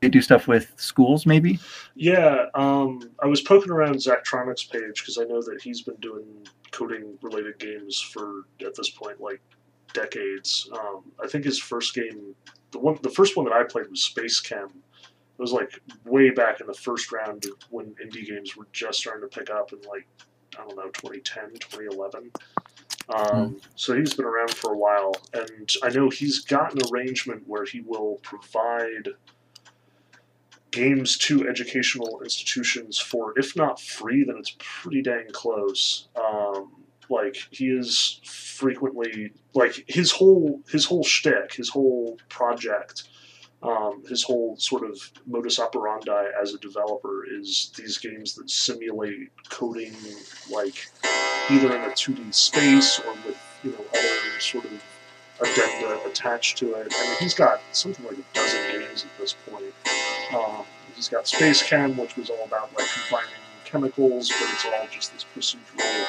they do stuff with schools, maybe. Yeah, um, I was poking around Zachtronic's page because I know that he's been doing coding related games for at this point like decades. Um, I think his first game, the one, the first one that I played was SpaceChem. It was like way back in the first round when indie games were just starting to pick up and like I don't know 2010, 2011. Um, So he's been around for a while, and I know he's got an arrangement where he will provide games to educational institutions for, if not free, then it's pretty dang close. Um, like he is frequently like his whole his whole shtick, his whole project, um, his whole sort of modus operandi as a developer is these games that simulate coding, like either in a two D space or with you know other sort of addenda attached to it. I mean, he's got something like a dozen games at this point. Um, he's got SpaceChem, which was all about like combining chemicals, but it's all just this procedural,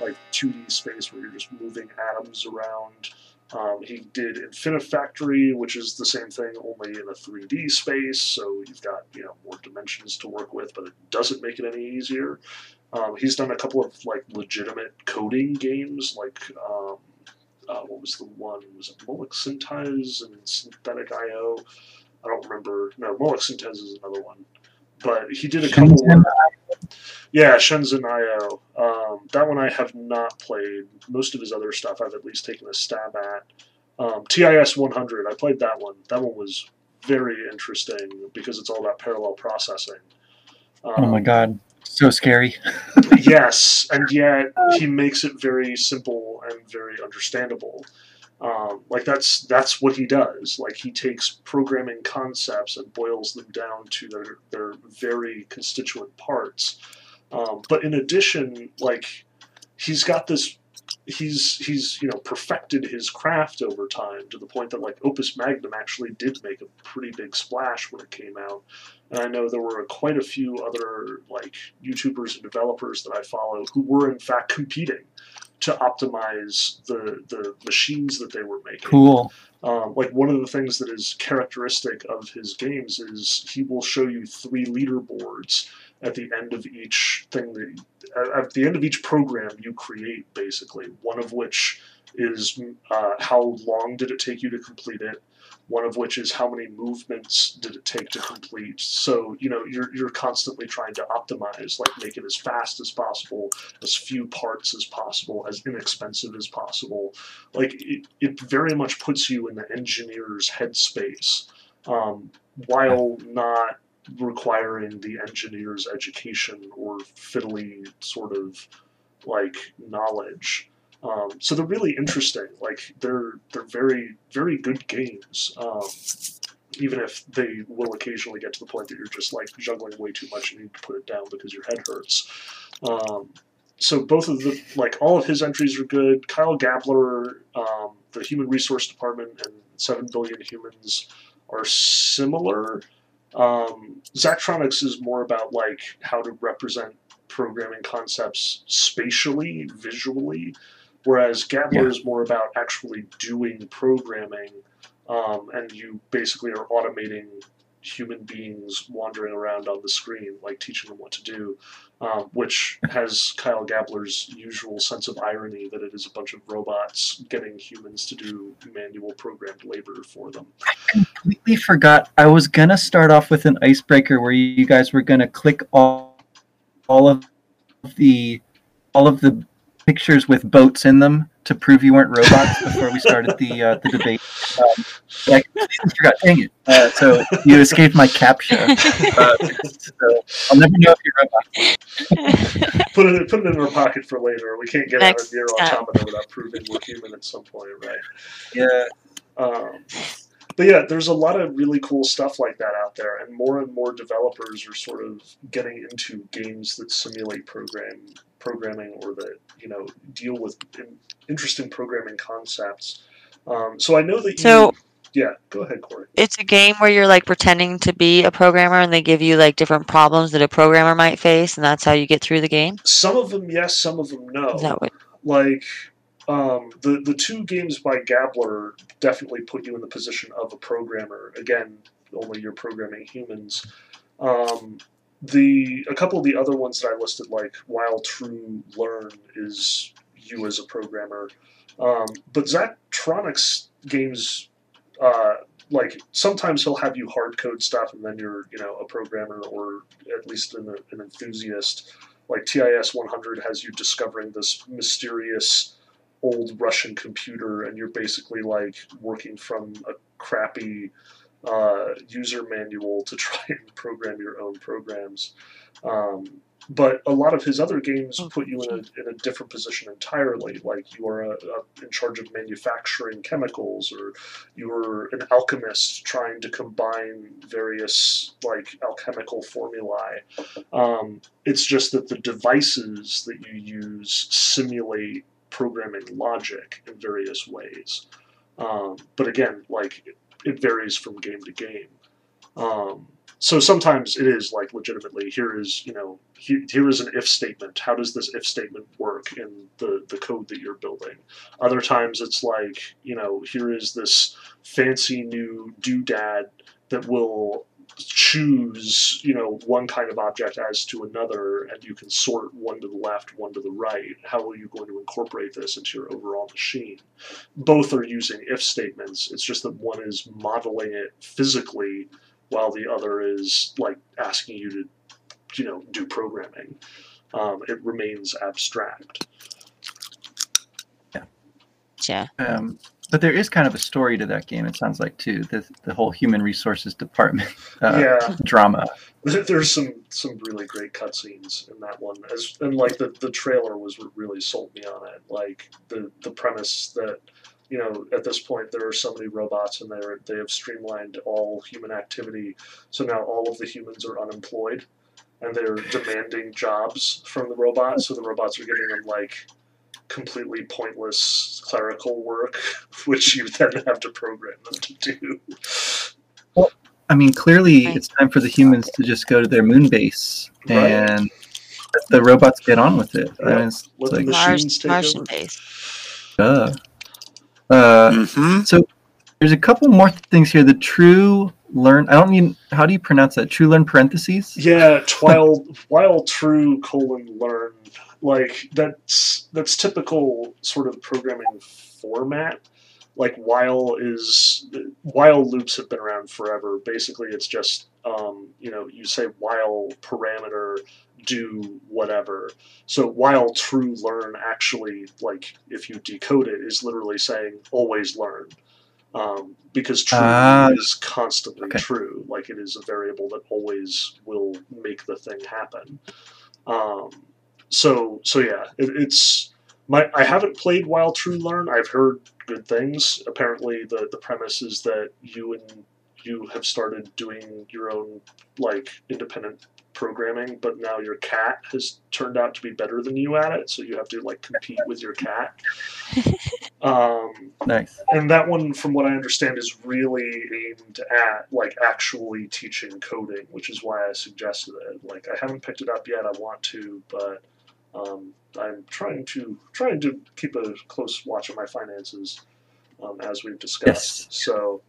like 2D space where you're just moving atoms around. Um, he did Infinifactory, which is the same thing, only in a 3D space, so you've got you know more dimensions to work with, but it doesn't make it any easier. Um, he's done a couple of like legitimate coding games, like um, uh, what was the one? Was it Molek-Syntez and Synthetic IO? I don't remember. No, Molek-Syntez is another one. but he did a couple. Shenzhen Yeah, Shenzhen IO. Um, that one I have not played. Most of his other stuff I've at least taken a stab at. Um, TIS 100, I played that one. That one was very interesting because it's all about parallel processing. Um, Oh my god, so scary. yes, and yet he makes it very simple and very understandable. Um, like that's that's what he does. Like he takes programming concepts and boils them down to their their very constituent parts. Um, but in addition, like he's got this. He's he's you know perfected his craft over time to the point that like Opus Magnum actually did make a pretty big splash when it came out. And I know there were quite a few other like YouTubers and developers that I follow who were in fact competing to optimize the the machines that they were making. Cool. Um, like one of the things that is characteristic of his games is he will show you three leaderboards at the end of each thing that at- the end of each program you create basically one of which is uh, how long did it take you to complete it one of which is how many movements did it take to complete. So you know you're, you're constantly trying to optimize like make it as fast as possible as few parts as possible as inexpensive as possible. Like it, it very much puts you in the engineer's headspace um, while not requiring the engineer's education or fiddly sort of like knowledge um, so they're really interesting like they're they're very very good games um, even if they will occasionally get to the point that you're just like juggling way too much and you need to put it down because your head hurts um, so both of the like all of his entries are good. Kyle Gabler, um, the Human Resource Department, and Seven Billion Humans are similar. Um, Zachtronics is more about like how to represent programming concepts spatially, visually, whereas Gabler Yeah. is more about actually doing programming, um, and you basically are automating human beings wandering around on the screen, like teaching them what to do um, which has Kyle Gabler's usual sense of irony that it is a bunch of robots getting humans to do manual programmed labor for them. I completely forgot. I was gonna start off with an icebreaker where you guys were gonna click all, all of the, all of the pictures with boats in them to prove you weren't robots before we started the uh, the debate. Um, I completely forgot. Dang it! Uh, so you escaped my captcha. Uh, so I'll never know if you're robots. Put it put it in our pocket for later. We can't get out Next of Nier time. Automata without proving we're human at some point, right? Yeah. Um, but yeah, there's a lot of really cool stuff like that out there, and more and more developers are sort of getting into games that simulate program programming or that you know deal with interesting programming concepts. Um, so I know that you. So- yeah, go ahead, Corey. it's a game where you're like pretending to be a programmer and they give you like different problems that a programmer might face and that's how you get through the game. Some of them yes, some of them no. Is that what like um, the the two games by Gabler definitely put you in the position of a programmer. Again, only you're programming humans. Um, the a couple of the other ones that I listed, like While True Learn, is you as a programmer. Um, but Zachtronics games, uh, like sometimes he'll have you hard code stuff, and then you're you know a programmer or at least an, an enthusiast like TIS 100 has you discovering this mysterious old Russian computer, and you're basically like working from a crappy uh, user manual to try and program your own programs. Um, but a lot of his other games put you in a, in a different position entirely. Like you are a, a, in charge of manufacturing chemicals, or you're an alchemist trying to combine various like alchemical formulae. Um, it's just that the devices that you use simulate programming logic in various ways. Um, but again, like it, varies from game to game. Um, so sometimes it is like legitimately here is you know here, here is an if statement. How does this if statement work in the the code that you're building? Other times it's like you know here is this fancy new doodad that will choose you know one kind of object as to another and you can sort one to the left one to the right how are you going to incorporate this into your overall machine both are using if statements it's just that one is modeling it physically while the other is like asking you to, you know, do programming. Um, it remains abstract. Yeah. Um, but there is kind of a story to that game. It sounds like too the the whole human resources department uh, yeah, drama. there's some some really great cutscenes in that one. As and like the the trailer was what really sold me on it. Like the the premise that you know at this point there are so many robots and they're they have streamlined all human activity, so now all of the humans are unemployed and they're demanding jobs from the robots. So the robots are giving them like completely pointless clerical work, which you then have to program them to do. Well, I mean, clearly Right. it's time for the humans to just go to their moon base Right. and let the robots get on with it. I mean, it's Let the like, machines Mars, take Martian over. base. duh. Uh, hmm there's a couple more things here. The true learn. I don't mean. How do you pronounce that? True learn parentheses. Yeah, while while true colon learn like that's that's typical sort of programming format. Like while is while loops have been around forever. Basically, it's just um, you know you say while parameter do whatever. So while true learn actually like if you decode it is literally saying always learn. Um, because true Ah. is constantly Okay. true. Like it is a variable that always will make the thing happen. Um, so so yeah, it, it's my I haven't played While True Learn. I've heard good things. Apparently, the the premise is that you and you have started doing your own like independent programming, but now your cat has turned out to be better than you at it. So you have to like compete with your cat. Um, Nice. and that one, from what I understand, is really aimed at like actually teaching coding, which is why I suggested it. Like I haven't picked it up yet. I want to, but um, I'm trying to trying to keep a close watch on my finances, um, as we've discussed. Yes. So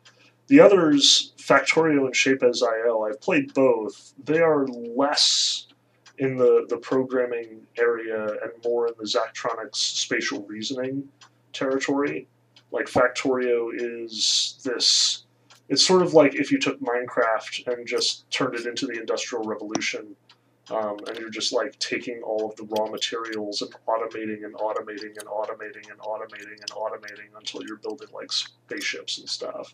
the others, Factorio and shapez.io, I've played both. They are less in the, the programming area and more in the Zachtronics spatial reasoning territory. Like Factorio is this. It's sort of like if you took Minecraft and just turned it into the Industrial Revolution, um, and you're just like taking all of the raw materials and automating and automating and automating and automating and automating until you're building like spaceships and stuff.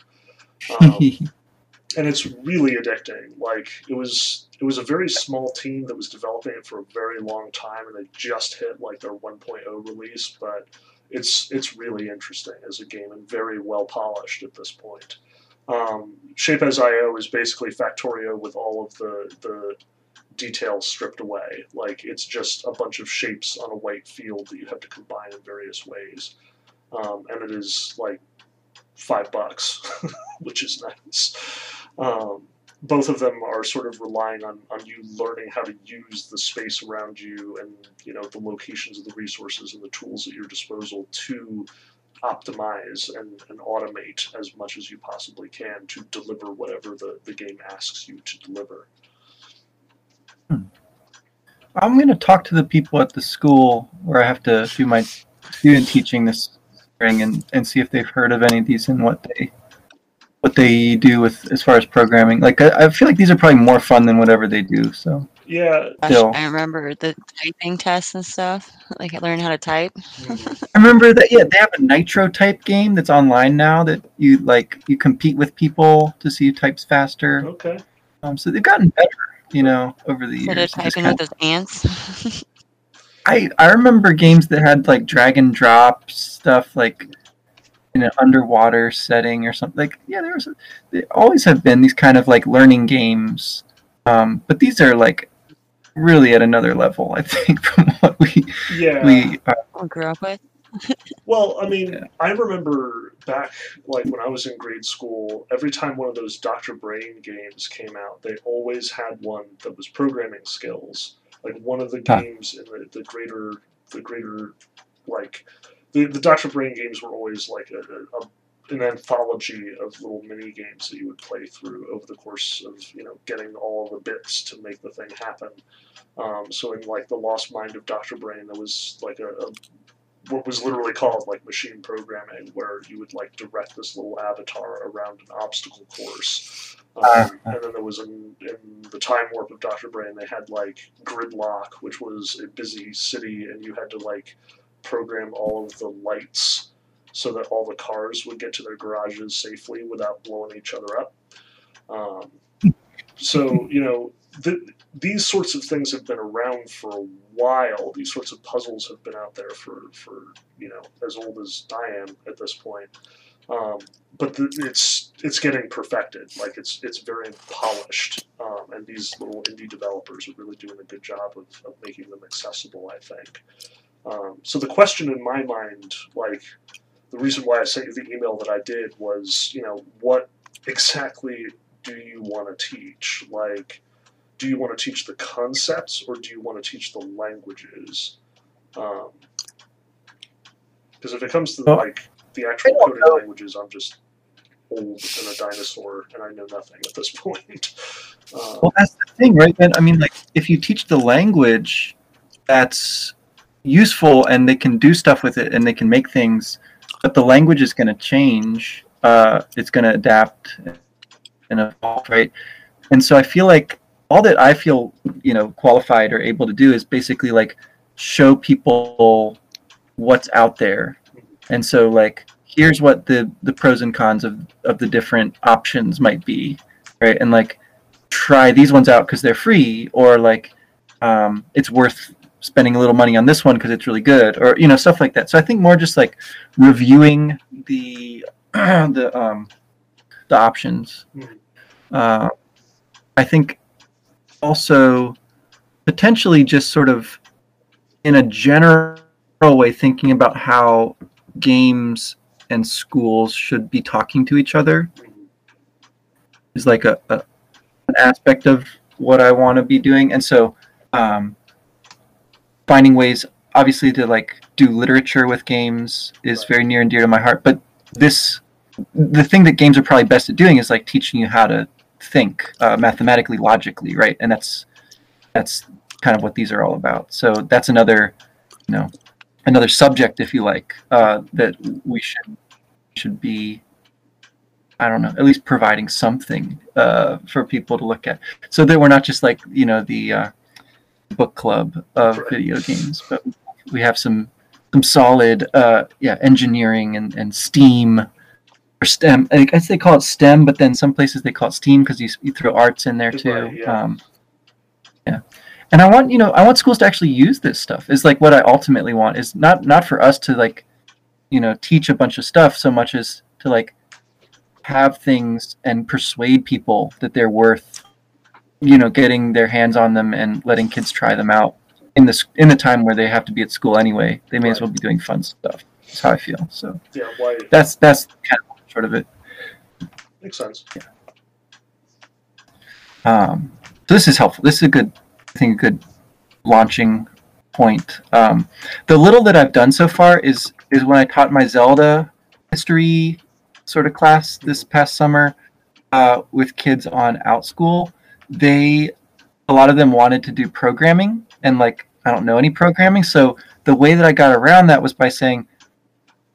Um, and it's really addicting. Like it was, it was a very small team that was developing it for a very long time, and they just hit like their 1.0 release. But it's it's really interesting as a game and very well polished at this point. Um, Shape as IO is basically Factorio with all of the the details stripped away. Like it's just a bunch of shapes on a white field that you have to combine in various ways, um, and it is like five bucks, which is nice. Um, both of them are sort of relying on, on you learning how to use the space around you and you know the locations of the resources and the tools at your disposal to optimize and, and automate as much as you possibly can to deliver whatever the, the game asks you to deliver. I'm going to talk to the people at the school where I have to do my student teaching this spring and, and see if they've heard of any of these and what they what they do with as far as programming. Like I, I feel like these are probably more fun than whatever they do. So Yeah, Gosh, Still. I remember the typing tests and stuff. Like I learned how to type. I remember that yeah they have a Nitro type game that's online now that you like you compete with people to see who types faster. okay. Um, so they've gotten better, you know, over the Instead of years. Just typing kind with those ants. I I remember games that had like drag and drop stuff like in an underwater setting or something. Like yeah, there was a, they always have been these kind of like learning games, um, but these are like really at another level. I think from what we Yeah. we uh, grew up with. Well, I mean, Yeah. I remember back like when I was in grade school, every time one of those Dr. Brain games came out, they always had one that was programming skills. Like one of the Huh. games in the, the greater the greater like the, the Dr. Brain games were always like a, a, a an anthology of little mini games that you would play through over the course of you know getting all the bits to make the thing happen. Um, so in like the Lost Mind of Dr. Brain, there was like a, a what was literally called like machine programming, where you would like direct this little avatar around an obstacle course. Um, Uh, and then there was in, in the time warp of Doctor Brain, they had like gridlock, which was a busy city, and you had to like program all of the lights so that all the cars would get to their garages safely without blowing each other up. Um, so you know, th- these sorts of things have been around for a while. These sorts of puzzles have been out there for for you know as old as I am at this point. Um, but the, it's it's getting perfected. Like it's it's very polished, um, and these little indie developers are really doing a good job of, of making them accessible. I think. Um, so the question in my mind, like the reason why I sent you the email that I did was, you know, what exactly do you want to teach? Like, do you want to teach the concepts or do you want to teach the languages? Because if it comes to Well, like the actual coding know. languages, I'm just old and a dinosaur, and I know nothing at this point. Um, Well, that's the thing, right? Then I mean, like, if you teach the language, that's useful, and they can do stuff with it, and they can make things. But the language is going to change. Uh, it's going to adapt and evolve, right? And so I feel like all that I feel, you know, qualified or able to do is basically like show people what's out there. And so, like, here's what the the pros and cons of of the different options might be, right? And like try these ones out because they're free or like um, it's worth spending a little money on this one because it's really good or you know stuff like that so i think more just like reviewing the the um the options Mhm. uh, i think also potentially just sort of in a general way thinking about how games and schools should be talking to each other is like a, a an aspect of what I want to be doing, and so um, finding ways, obviously, to like do literature with games is very near and dear to my heart. But this, the thing that games are probably best at doing is like teaching you how to think uh, mathematically, logically, right? And that's that's kind of what these are all about. So that's another, you know, another subject, if you like, uh, that we should should be I don't know, at least providing something uh, for people to look at, so that we're not just like you know the uh, book club of Right. video games, but we have some some solid uh, yeah engineering and, and STEAM or STEM. I guess they call it STEM, but then some places they call it STEAM because you, you throw arts in there too. Right, yeah. Um, yeah, and I want you know I want schools to actually use this stuff. Is like what I ultimately want is not not for us to like you know teach a bunch of stuff so much as to like have things and persuade people that they're worth you know getting their hands on them and letting kids try them out in this in the time where they have to be at school anyway they may as well be doing fun stuff that's how i feel so yeah, why that's that's kind of sort of it. Makes sense. um, so this is helpful. This is a good i think a good launching point. Um, the little that i've done so far is is when i taught my zelda history sort of class this past summer uh, with kids on outschool they a lot of them wanted to do programming and like i don't know any programming. So the way that i got around that was by saying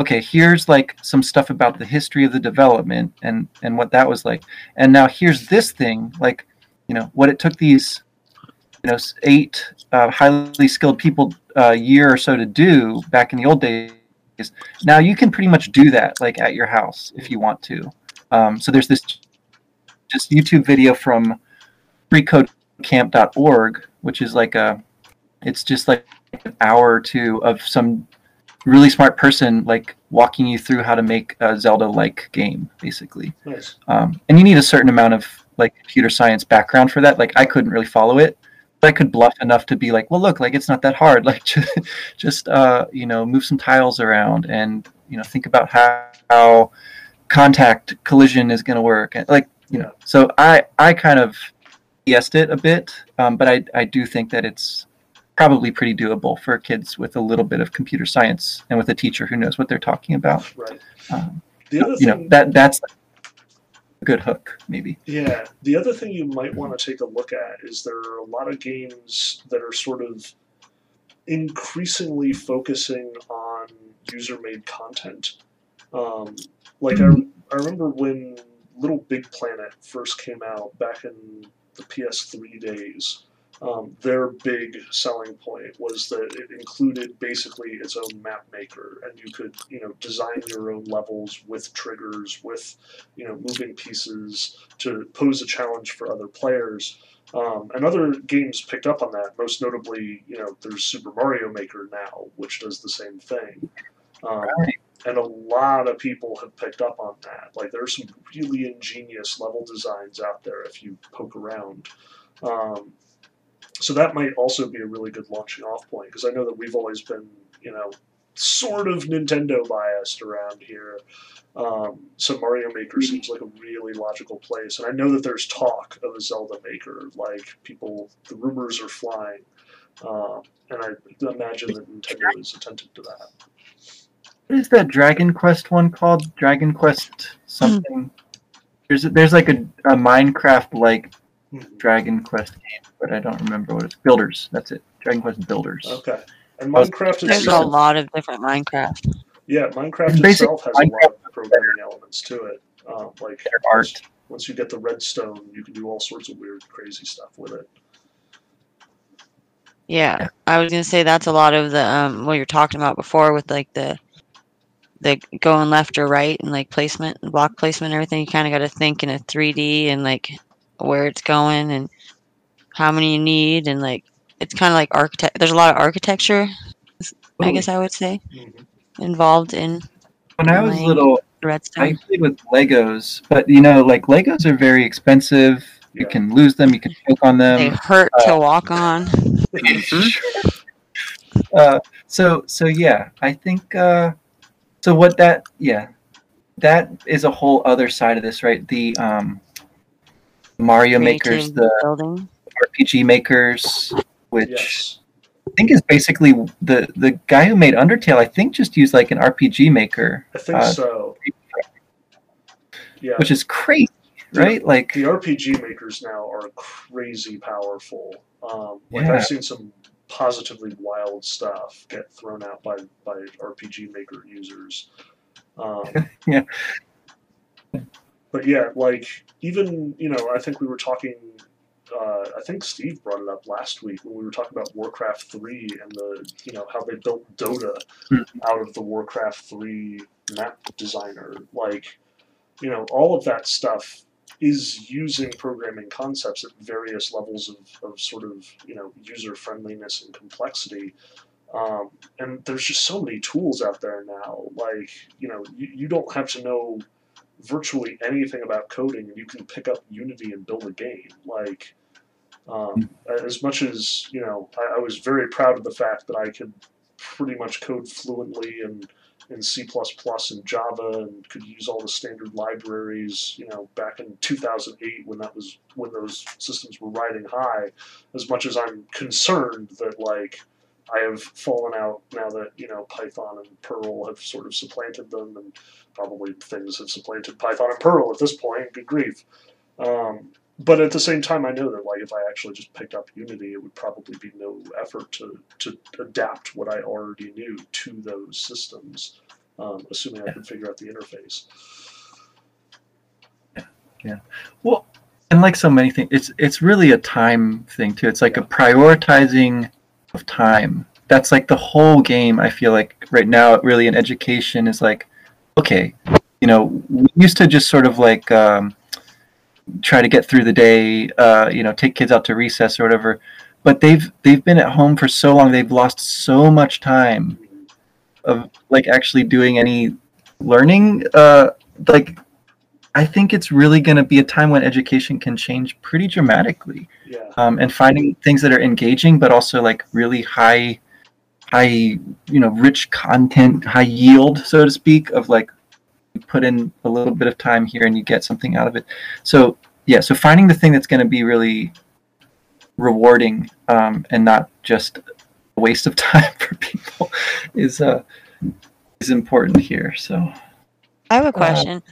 okay here's like some stuff about the history of the development and and what that was like. And now here's this thing like you know what it took these you know eight uh, highly skilled people a year or so to do back in the old days. Now you can pretty much do that like at your house if you want to. Um, so there's this just youtube video from freecodecamp.org which is like a it's just like an hour or two of some really smart person like walking you through how to make a zelda like game basically. Nice. um, and you need a certain amount of like computer science background for that. Like i couldn't really follow it but i could bluff enough to be like well look like it's not that hard. Like just, just uh, you know move some tiles around and you know think about how, how contact collision is going to work. And like you know so i i kind of guessed it a bit um, but i i do think that it's probably pretty doable for kids with a little bit of computer science and with a teacher who knows what they're talking about Right. um, The other you know thing, that that's a good hook maybe yeah, the other thing you might want to take a look at is there are a lot of games that are sort of increasingly focusing on user made content. Um, like I, I remember when Little Big Planet first came out back in the PS3 days. Um, their big selling point was that it included basically its own map maker, and you could, you know, design your own levels with triggers, with, you know, moving pieces to pose a challenge for other players. Um, and other games picked up on that. Most notably, you know, there's Super Mario Maker now, which does the same thing. Um, Right. and a lot of people have picked up on that. Like there are some really ingenious level designs out there if you poke around. Um, so that might also be a really good launching off point because I know that we've always been, you know, sort of Nintendo biased around here. Um, so Mario Maker seems like a really logical place, and I know that there's talk of a Zelda Maker. Like people, the rumors are flying, um, and I imagine that Nintendo is attentive to that. What is that Dragon Quest one called? Dragon Quest something. There's there's like a, a Minecraft like. Dragon Quest game, but I don't remember what it's. Builders. That's it. Dragon Quest Builders. Okay. And I was- Minecraft There's a lot of different Minecraft. yeah, Minecraft Basic itself has a lot of programming elements to it. Um, like art. once you get the redstone, you can do all sorts of weird, crazy stuff with it. Yeah, Yeah. I was gonna say that's a lot of the um what you're talking about before with like the the going left or right and like placement and block placement and everything. You kind of got to think in a 3D and like where it's going and how many you need and like it's kind of like architect. There's a lot of architecture, I guess I would say, Mhm. involved in When I was little, I played with Legos, but you know, like Legos are very expensive. You can lose them. You can choke on them. They hurt to walk on. uh, so so yeah, I think uh, so. What that yeah, that is a whole other side of this, right? The um, Mario makers, the building. RPG makers, which yes. I think is basically the the guy who made Undertale. I think just used like an RPG maker, I think uh, so. Yeah. which is crazy, right? Like the RPG makers now are crazy powerful. Um, like Yeah. I've seen some positively wild stuff get thrown out by, by RPG maker users. Um, Yeah. But yeah, like even you know, I think we were talking. Uh, I think Steve brought it up last week when we were talking about Warcraft three and the you know how they built Dota Mhm. out of the Warcraft three map designer. Like you know, all of that stuff is using programming concepts at various levels of, of sort of you know user friendliness and complexity um, and there's just so many tools out there now like you know you, you don't have to know virtually anything about coding and you can pick up unity and build a game like um, as much as you know I, I was very proud of the fact that i could pretty much code fluently and in C++ and Java and could use all the standard libraries, you know, back in 2008 when that was when those systems were riding high. As much as I'm concerned that like I have fallen out now that you know Python and Perl have sort of supplanted them, and probably things have supplanted Python and Perl at this point. Good grief! Um, but at the same time, I know that like if I actually just picked up Unity, it would probably be no effort to to adapt what I already knew to those systems, um, assuming I could figure out the interface. Yeah. Well, and like so many things, it's it's really a time thing too. It's like a prioritizing of time. That's like the whole game. I feel like right now, really in education is like, okay, you know, we used to just sort of like um, try to get through the day, uh, you know, take kids out to recess or whatever. But they've they've been at home for so long, they've lost so much time of like actually doing any learning. Uh, like I think it's really going to be a time when education can change pretty dramatically, Yeah, um, and finding things that are engaging, but also like really high, high, you know, rich content, high yield, so to speak, of like you put in a little bit of time here and you get something out of it. So yeah, so finding the thing that's going to be really rewarding um, and not just a waste of time for people is uh, is important here. So. I have a question.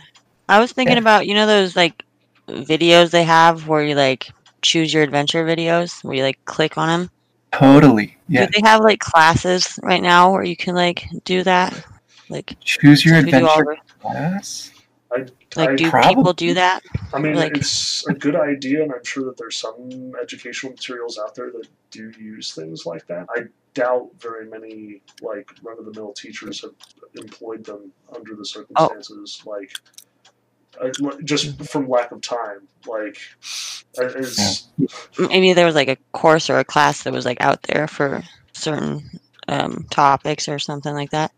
I was thinking yeah. about you know those like videos they have where you like choose your adventure videos where you like click on them. Totally. Yeah. Do they have like classes right now where you can like do that? Like, Choose your do adventure the- class. like, I- do Probably- people do that? I mean, Like- it's a good idea, and I'm sure that there's some educational materials out there that do use things like that. I doubt very many like run-of-the-mill teachers have employed them under the circumstances, like uh, just from lack of time. Like, it's, Maybe there was like a course or a class that was like out there for certain um, topics or something like that.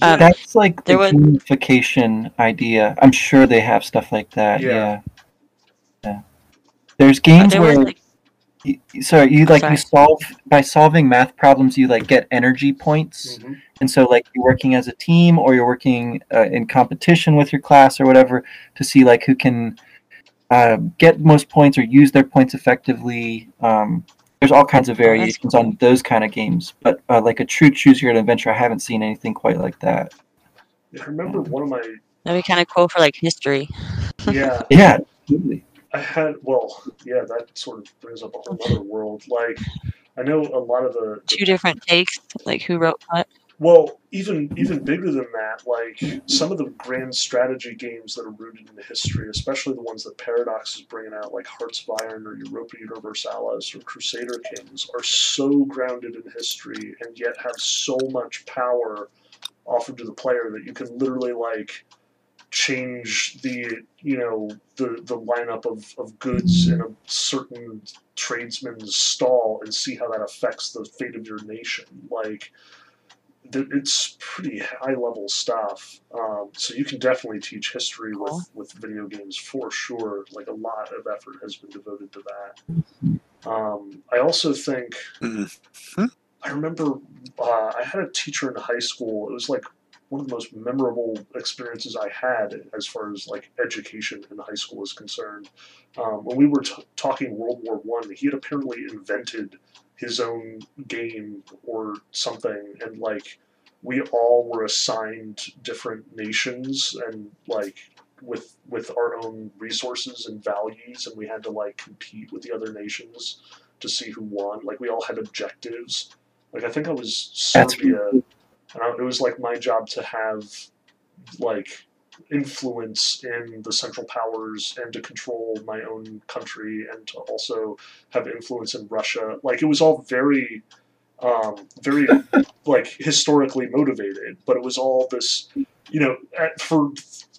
Um, That's like the there was- gamification idea. I'm sure they have stuff like that. Yeah. Yeah. Yeah. There's games There where was like, you, sorry, you like Sorry. you solve by solving math problems. You like get energy points, Mhm. And so like you're working as a team or you're working uh, in competition with your class or whatever to see like who can uh, get most points or use their points effectively. Um, there's all kinds of Oh, variations on those kind of games, but uh, like a true choose your own adventure, I haven't seen anything quite like that. I remember one of my that'd be kind of cool for like history. yeah. Yeah, absolutely. I had well, yeah, that sort of brings up a whole other world. Like, I know a lot of the, Two different takes, like who wrote what. Well, even even bigger than that, like some of the grand strategy games that are rooted in history, especially the ones that Paradox is bringing out, like Hearts of Iron or Europa Universalis or Crusader Kings, are so grounded in history and yet have so much power offered to the player that you can literally like change the you know the the lineup of, of goods in a certain tradesman's stall and see how that affects the fate of your nation. Like it's pretty high level stuff um, so you can definitely teach history with Cool. with video games for sure like a lot of effort has been devoted to that um, i also think Mhm. i remember uh, i had a teacher in high school it was like one of the most memorable experiences I had as far as like education in high school is concerned. Um, when we were t- talking World War One, he had apparently invented his own game or something, and like we all were assigned different nations and like with with our own resources and values, and we had to like compete with the other nations to see who won. Like we all had objectives. Like I think I was Serbia. And I- it was like my job to have like influence in the central powers and to control my own country and to also have influence in Russia. Like it was all very, um, very like historically motivated, but it was all this, you know, at, for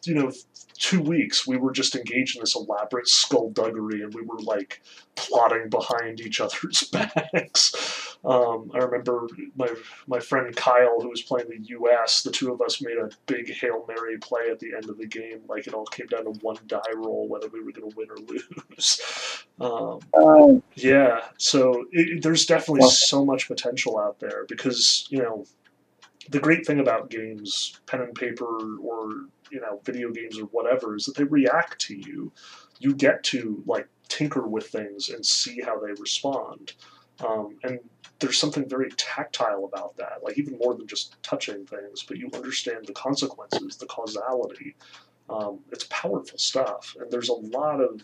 you know two weeks we were just engaged in this elaborate skullduggery and we were like plotting behind each other's backs. Um, I remember my my friend Kyle, who was playing the U.S., the two of us made a big hail mary play at the end of the game. Like it all came down to one die roll, whether we were going to win or lose. Um, yeah, so it, there's definitely so much potential out there because you know the great thing about games, pen and paper, or you know video games or whatever, is that they react to you. You get to like tinker with things and see how they respond. Um, and there's something very tactile about that, like even more than just touching things, but you understand the consequences, the causality. Um, it's powerful stuff, and there's a lot of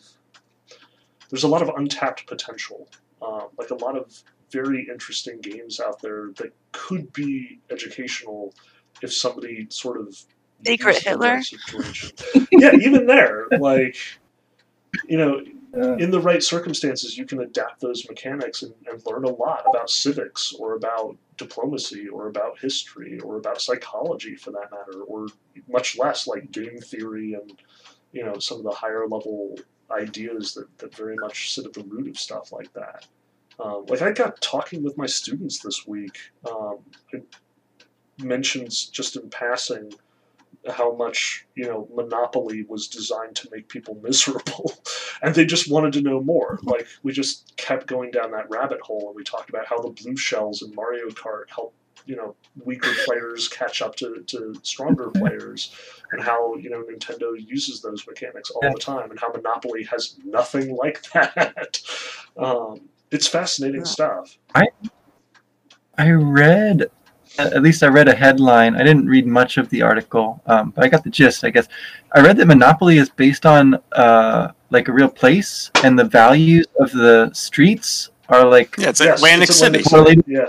there's a lot of untapped potential, um, like a lot of very interesting games out there that could be educational if somebody sort of Secret Hitler? yeah, even there, like you know, Uh, in the right circumstances, you can adapt those mechanics and, and learn a lot about civics or about diplomacy or about history or about psychology for that matter, or much less like game theory and you know some of the higher level ideas that, that very much sit at the root of stuff like that. Um, like I got talking with my students this week. Um, it mentions just in passing how much you know monopoly was designed to make people miserable and they just wanted to know more like we just kept going down that rabbit hole and we talked about how the blue shells in mario kart help you know weaker players catch up to, to stronger players and how you know nintendo uses those mechanics all the time and how monopoly has nothing like that um, it's fascinating Yeah. stuff I I read, at least I read a headline. I didn't read much of the article, um, but I got the gist, I guess. I read that Monopoly is based on uh, like a real place, and the values of the streets are like Yeah, it's Yes, Atlantic it's City. Atlantic Well, they- yeah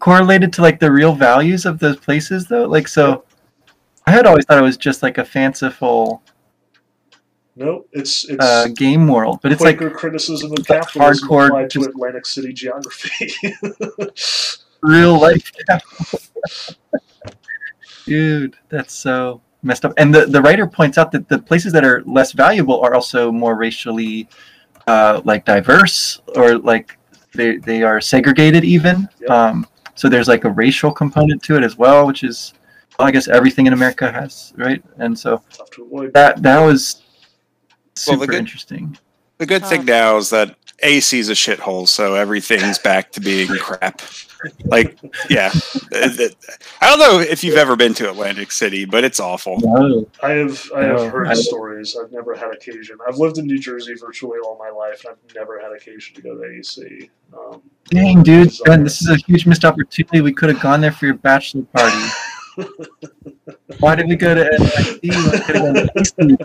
correlated to like the real values of those places though? Like so I had always thought it was just like a fanciful No, it's it's uh, game world, but it's like criticism of capitalism hardcore applied to Atlantic City geography. real life. Dude, that's so messed up. And the, the writer points out that the places that are less valuable are also more racially uh, like diverse or like they, they are segregated even. Yep. Um, so there's like a racial component to it as well, which is well, I guess everything in America has, right? And so Tough to avoid. that that was Well, the good- interesting. The good thing now is that AC is a shithole, so everything's back to being crap. Like, yeah, It- it- I don't know if you've ever been to Atlantic City, but it's awful. No. I have I have No, heard I- stories. I've never had occasion. I've lived in New Jersey virtually all my life, and I've never had occasion to go to AC. Um, Dang, dude, Ben, this is a huge missed opportunity. We could have gone there for your bachelor party. Why did we go to NYC? We could have gone to DC.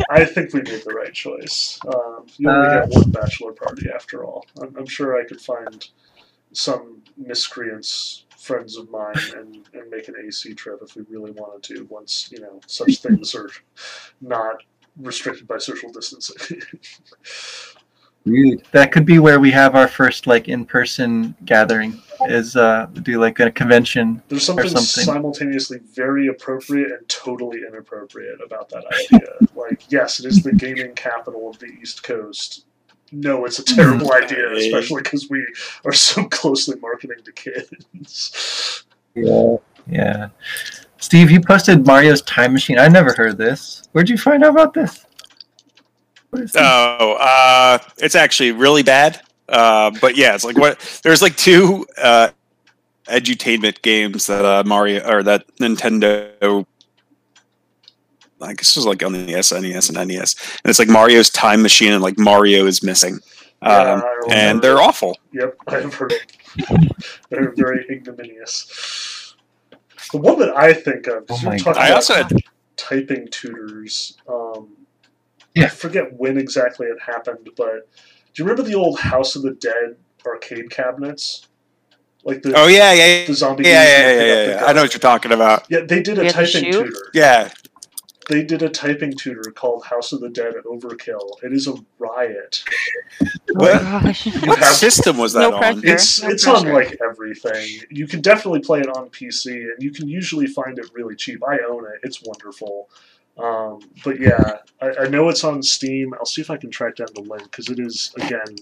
I think we made the right choice. Um, you only Uh, get one bachelor party after all. I'm, I'm sure I could find some miscreants, friends of mine, and, and make an AC trip if we really wanted to. Once you know such things are not restricted by social distancing. Dude, that could be where we have our first like in-person gathering. Is uh do like a convention. There's something, something. simultaneously very appropriate and totally inappropriate about that idea. like, yes, it is the gaming capital of the East Coast. No, it's a terrible idea, Mm. especially because we are so closely marketing to kids. Yeah. Yeah. Steve, you posted Mario's Time Machine. I never heard this. Where'd you find out about this? What is? Oh, uh, it's actually really bad. Uh, but yeah, it's like what there's like two uh, edutainment games that uh, Mario or that Nintendo. I guess it was like on the SNES and NES, and it's like Mario's Time Machine and like Mario is missing, Yeah, um, I and they're awful. Yep, I have heard. they're very ignominious. The one that I think of, Oh my you're I about also had typing tutors. Um, Yeah. I forget when exactly it happened, but do you remember the old House of the Dead arcade cabinets? Like the, oh yeah yeah the zombie yeah games yeah yeah, yeah, yeah. I know what you're talking about. Yeah, they did a You had to typing tutor. Yeah, They did a typing tutor called House of the Dead Overkill. It is a riot. Oh What? what system was that No on? pressure. It's no it's on like everything. You can definitely play it on PC, and you can usually find it really cheap. I own it. It's wonderful. Um, but yeah, I, I know it's on Steam. I'll see if I can track down the link because it is again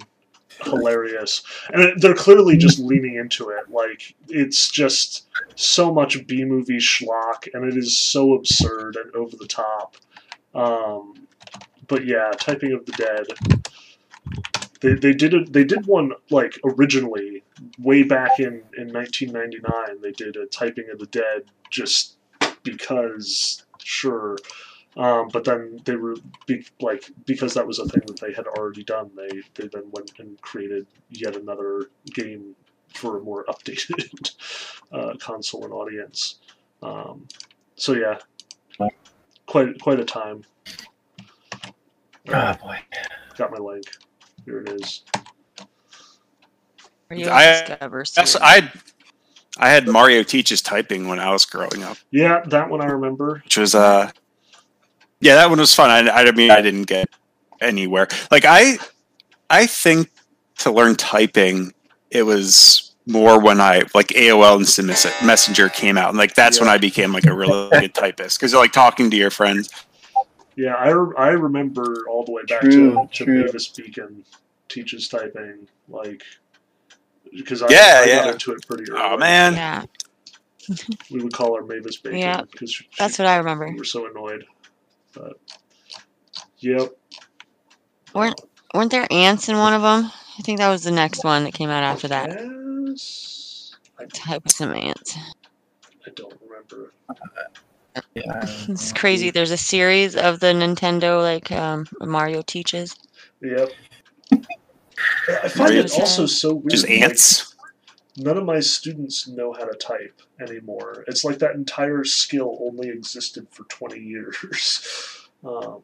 hilarious, and they're clearly just leaning into it. Like it's just so much B movie schlock, and it is so absurd and over the top. Um, but yeah, Typing of the Dead. They, they did it. They did one like originally way back in in 1999. They did a Typing of the Dead just because, sure. Um, but then they were be, like because that was a thing that they had already done. They they then went and created yet another game for a more updated uh, console and audience. Um, so yeah, quite quite a time. Oh boy. Got my link. Here it is. Mario I- Discover I I had Mario teaches typing when I was growing up, Yeah, that one I remember. which was uh, yeah, that one was fun. I, I mean, I didn't get anywhere. Like I, I think to learn typing, it was more when I like AOL Instant Messenger came out, and like that's when I became like a really good typist because like talking to your friends. Yeah, I, re- I remember all the way back True, to, to true. Mavis Beacon teaches typing, like because I, Yeah, I yeah. got into it pretty early. Oh man, yeah, we would call her Mavis Bacon Yeah, because she, that's what I remember. we were so annoyed. But yep, Weren't weren't there ants in one of them? I think that was the next one that came out after that. Yes, I, Type with some ants. I don't remember. Yeah. It's crazy. There's a series of the Nintendo like um, Mario teaches. Yep. I find Mario it also so weird. just like, ants. none of my students know how to type anymore. It's like that entire skill only existed for 20 years. Um,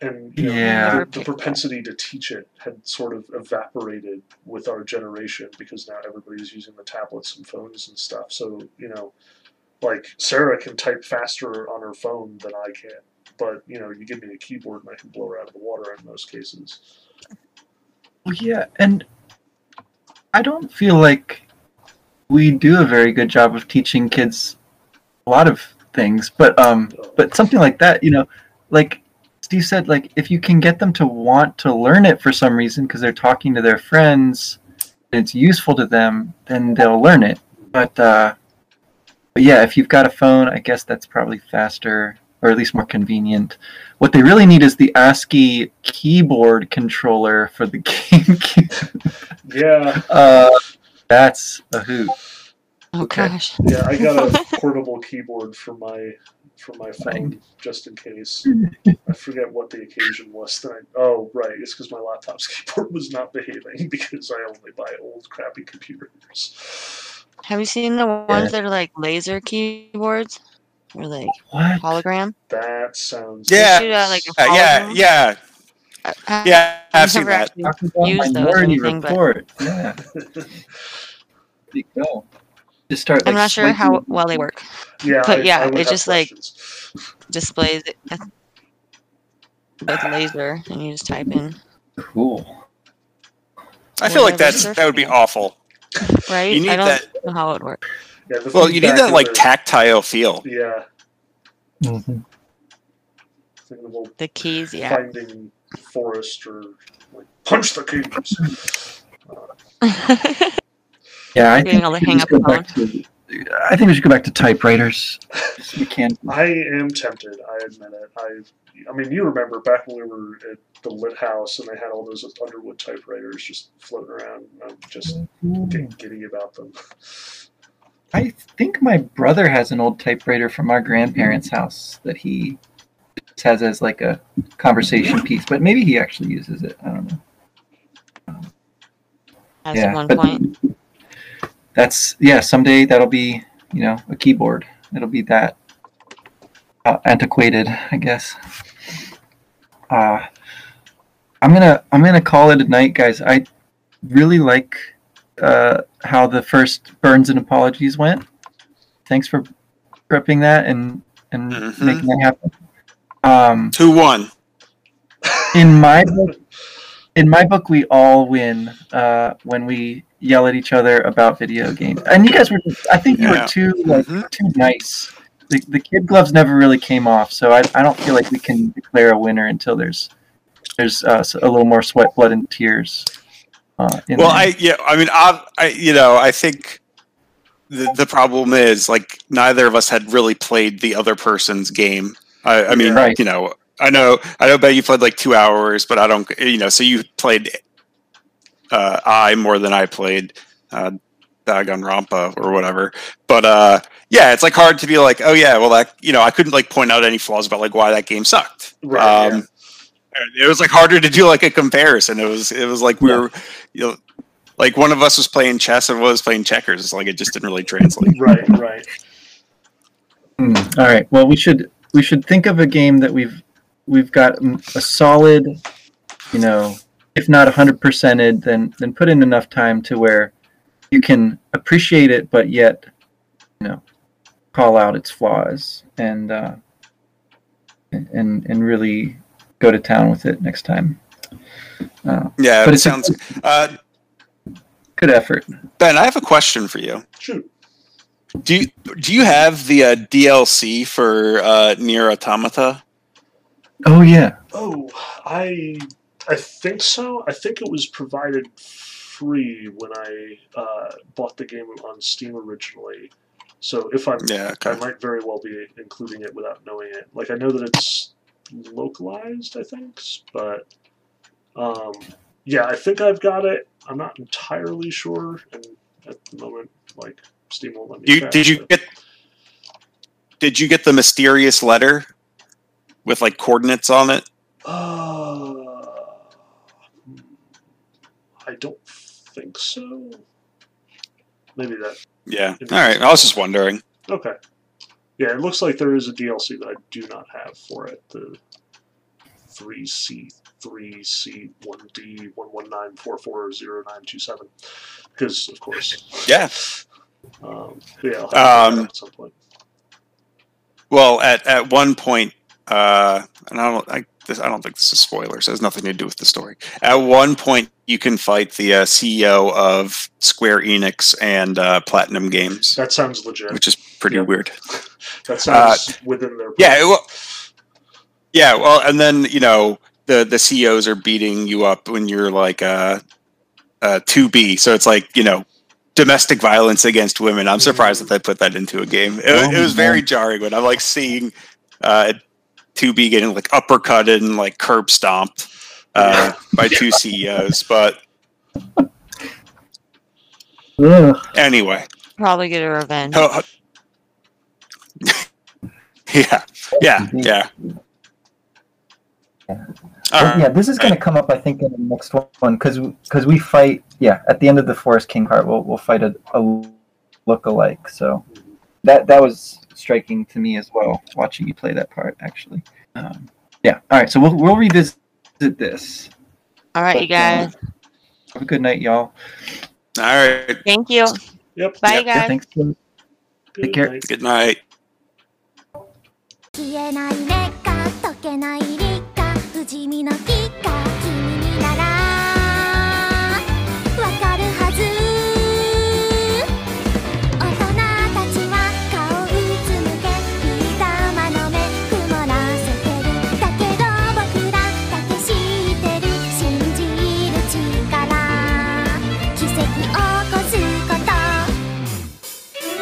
and you know, Yeah. the, the propensity to teach it had sort of evaporated with our generation because now everybody's using the tablets and phones and stuff. So you know, like Sarah can type faster on her phone than I can, but you know, you give me a keyboard and I can blow her out of the water in most cases. Yeah, and I don't feel like we do a very good job of teaching kids a lot of things, but um, but something like that, you know, like Steve said, like if you can get them to want to learn it for some reason because they're talking to their friends, it's useful to them, then they'll learn it. But uh, but yeah, if you've got a phone, I guess that's probably faster or at least more convenient. What they really need is the ASCII keyboard controller for the GameCube. yeah, uh, that's a hoot. Oh Okay. gosh. yeah, I got a portable keyboard for my for my phone just in case. I forget what the occasion was. Then I, oh right, it's because my laptop's keyboard was not behaving because I only buy old crappy computers. Have you seen the ones that are like laser keyboards? Or like What? hologram? That sounds Yeah. Shoot out like a Uh, yeah, yeah, Uh, uh, yeah. I've seen never that. actually- Talking about use those or Minority anything, but- Report. Yeah. There you go. Just start. I'm not sure how well they work. yeah, But I- yeah, I would it's have just like- Displays it with laser and you just type in, Cool. I feel like that's that would be awful. right? You need I don't that. know how it would work. Yeah, Well, you need that like tactile feel. Yeah, Mm-hmm. thing of old The keys, yeah. finding forest or like punch the keys. Yeah, I think we to should hang up go back to. I think we should go back to typewriters. We can. I am tempted. I admit it. I, I mean, you remember back when we were at the Lit House and they had all those Underwood typewriters just floating around. I'm just getting giddy about them. I think my brother has an old typewriter from our grandparents' house that he has as like a conversation piece, but maybe he actually uses it. I don't know. As Yeah, one point. That's yeah. Someday that'll be you know a keyboard. It'll be that uh, antiquated, I guess. Uh, I'm gonna I'm gonna call it a night, guys. I really like uh, how the first Burns and Apologies went. Thanks for prepping that and and Mhm. making that happen. Um, Who won? in my book, in my book, we all win uh, when we yell at each other about video games. And you guys were, I think you Yeah. were too like Mhm. too nice. The, the kid gloves never really came off, so I, I don't feel like we can declare a winner until there's there's uh, a little more sweat, blood, and tears. Uh, Well, there. I yeah, I mean, I, I you know, I think the the problem is like neither of us had really played the other person's game. I, I mean, Right. you know, I know, I know, bet you played like two hours, but I don't, you know, so you played uh, I more than I played uh, Danganronpa or whatever. But uh, yeah, it's like hard to be like, oh yeah, well that you know, I couldn't like point out any flaws about like why that game sucked. Right, Um, It was like harder to do like a comparison. It was it was like we Yeah. were, you know, like one of us was playing chess and one was playing checkers. It's like it just didn't really translate. Right, right. Hmm, all right. Well, we should we should think of a game that we've we've got mm, a solid, you know, if not hundred percented, then then put in enough time to where you can appreciate it, but yet, you know, call out its flaws and uh, and and really go to town with it next time. Uh, Yeah, but it it's a sounds. Uh, good effort. ben, I have a question for you. Shoot. Do you do you have the uh, DLC for uh, NieR Automata? Oh yeah. Oh, I I think so. I think it was provided free when I uh, bought the game on Steam originally. So if I'm, Yeah, I might very well be including it without knowing it. Like I know that it's localized, I think, but um, yeah, I think I've got it. I'm not entirely sure, and at the moment, like Steam won't let me. You, did you it. get? Did you get the mysterious letter with like coordinates on it? Uh, hmm, I don't think so. Maybe that. Yeah. All right. I was just wondering. Okay. Yeah, it looks like there is a DLC that I do not have for it. The three C three C one D one one nine four four zero nine two seven. Because of course. Yeah. Um, yeah, I'll have to look that Um, at some point. Well, at at one point, uh, and I don't, I, this, I don't think this is spoilers. It has nothing to do with the story. At one point, you can fight the uh, CEO of Square Enix and uh, Platinum Games, That sounds legit. which is pretty Yeah. weird. That sounds within their. Uh, Yeah, well, yeah. Well, and then you know the the CEOs are beating you up when you're like uh, uh, two B. So it's like you know domestic violence against women. I'm surprised that they put that into a game. It, was- it was very jarring when I'm like seeing uh, two B getting like uppercutted and like curb stomped uh, by two CEOs. But Ugh. anyway, Probably get a revenge. Oh, yeah, yeah, yeah. All Well, right. yeah, this is going to come up, I think, in the next one because because we fight. Yeah, at the end of the Forest King part, we'll we'll fight a, a look-alike. So that that was striking to me as well, watching you play that part. Actually, um, yeah. All right, so we'll we'll revisit this. All right, you But, uh, guys. Have a good night, y'all. All right. Thank you. Yep. Bye, Yep. Yeah, guys. thanks. Good care. night. Good night.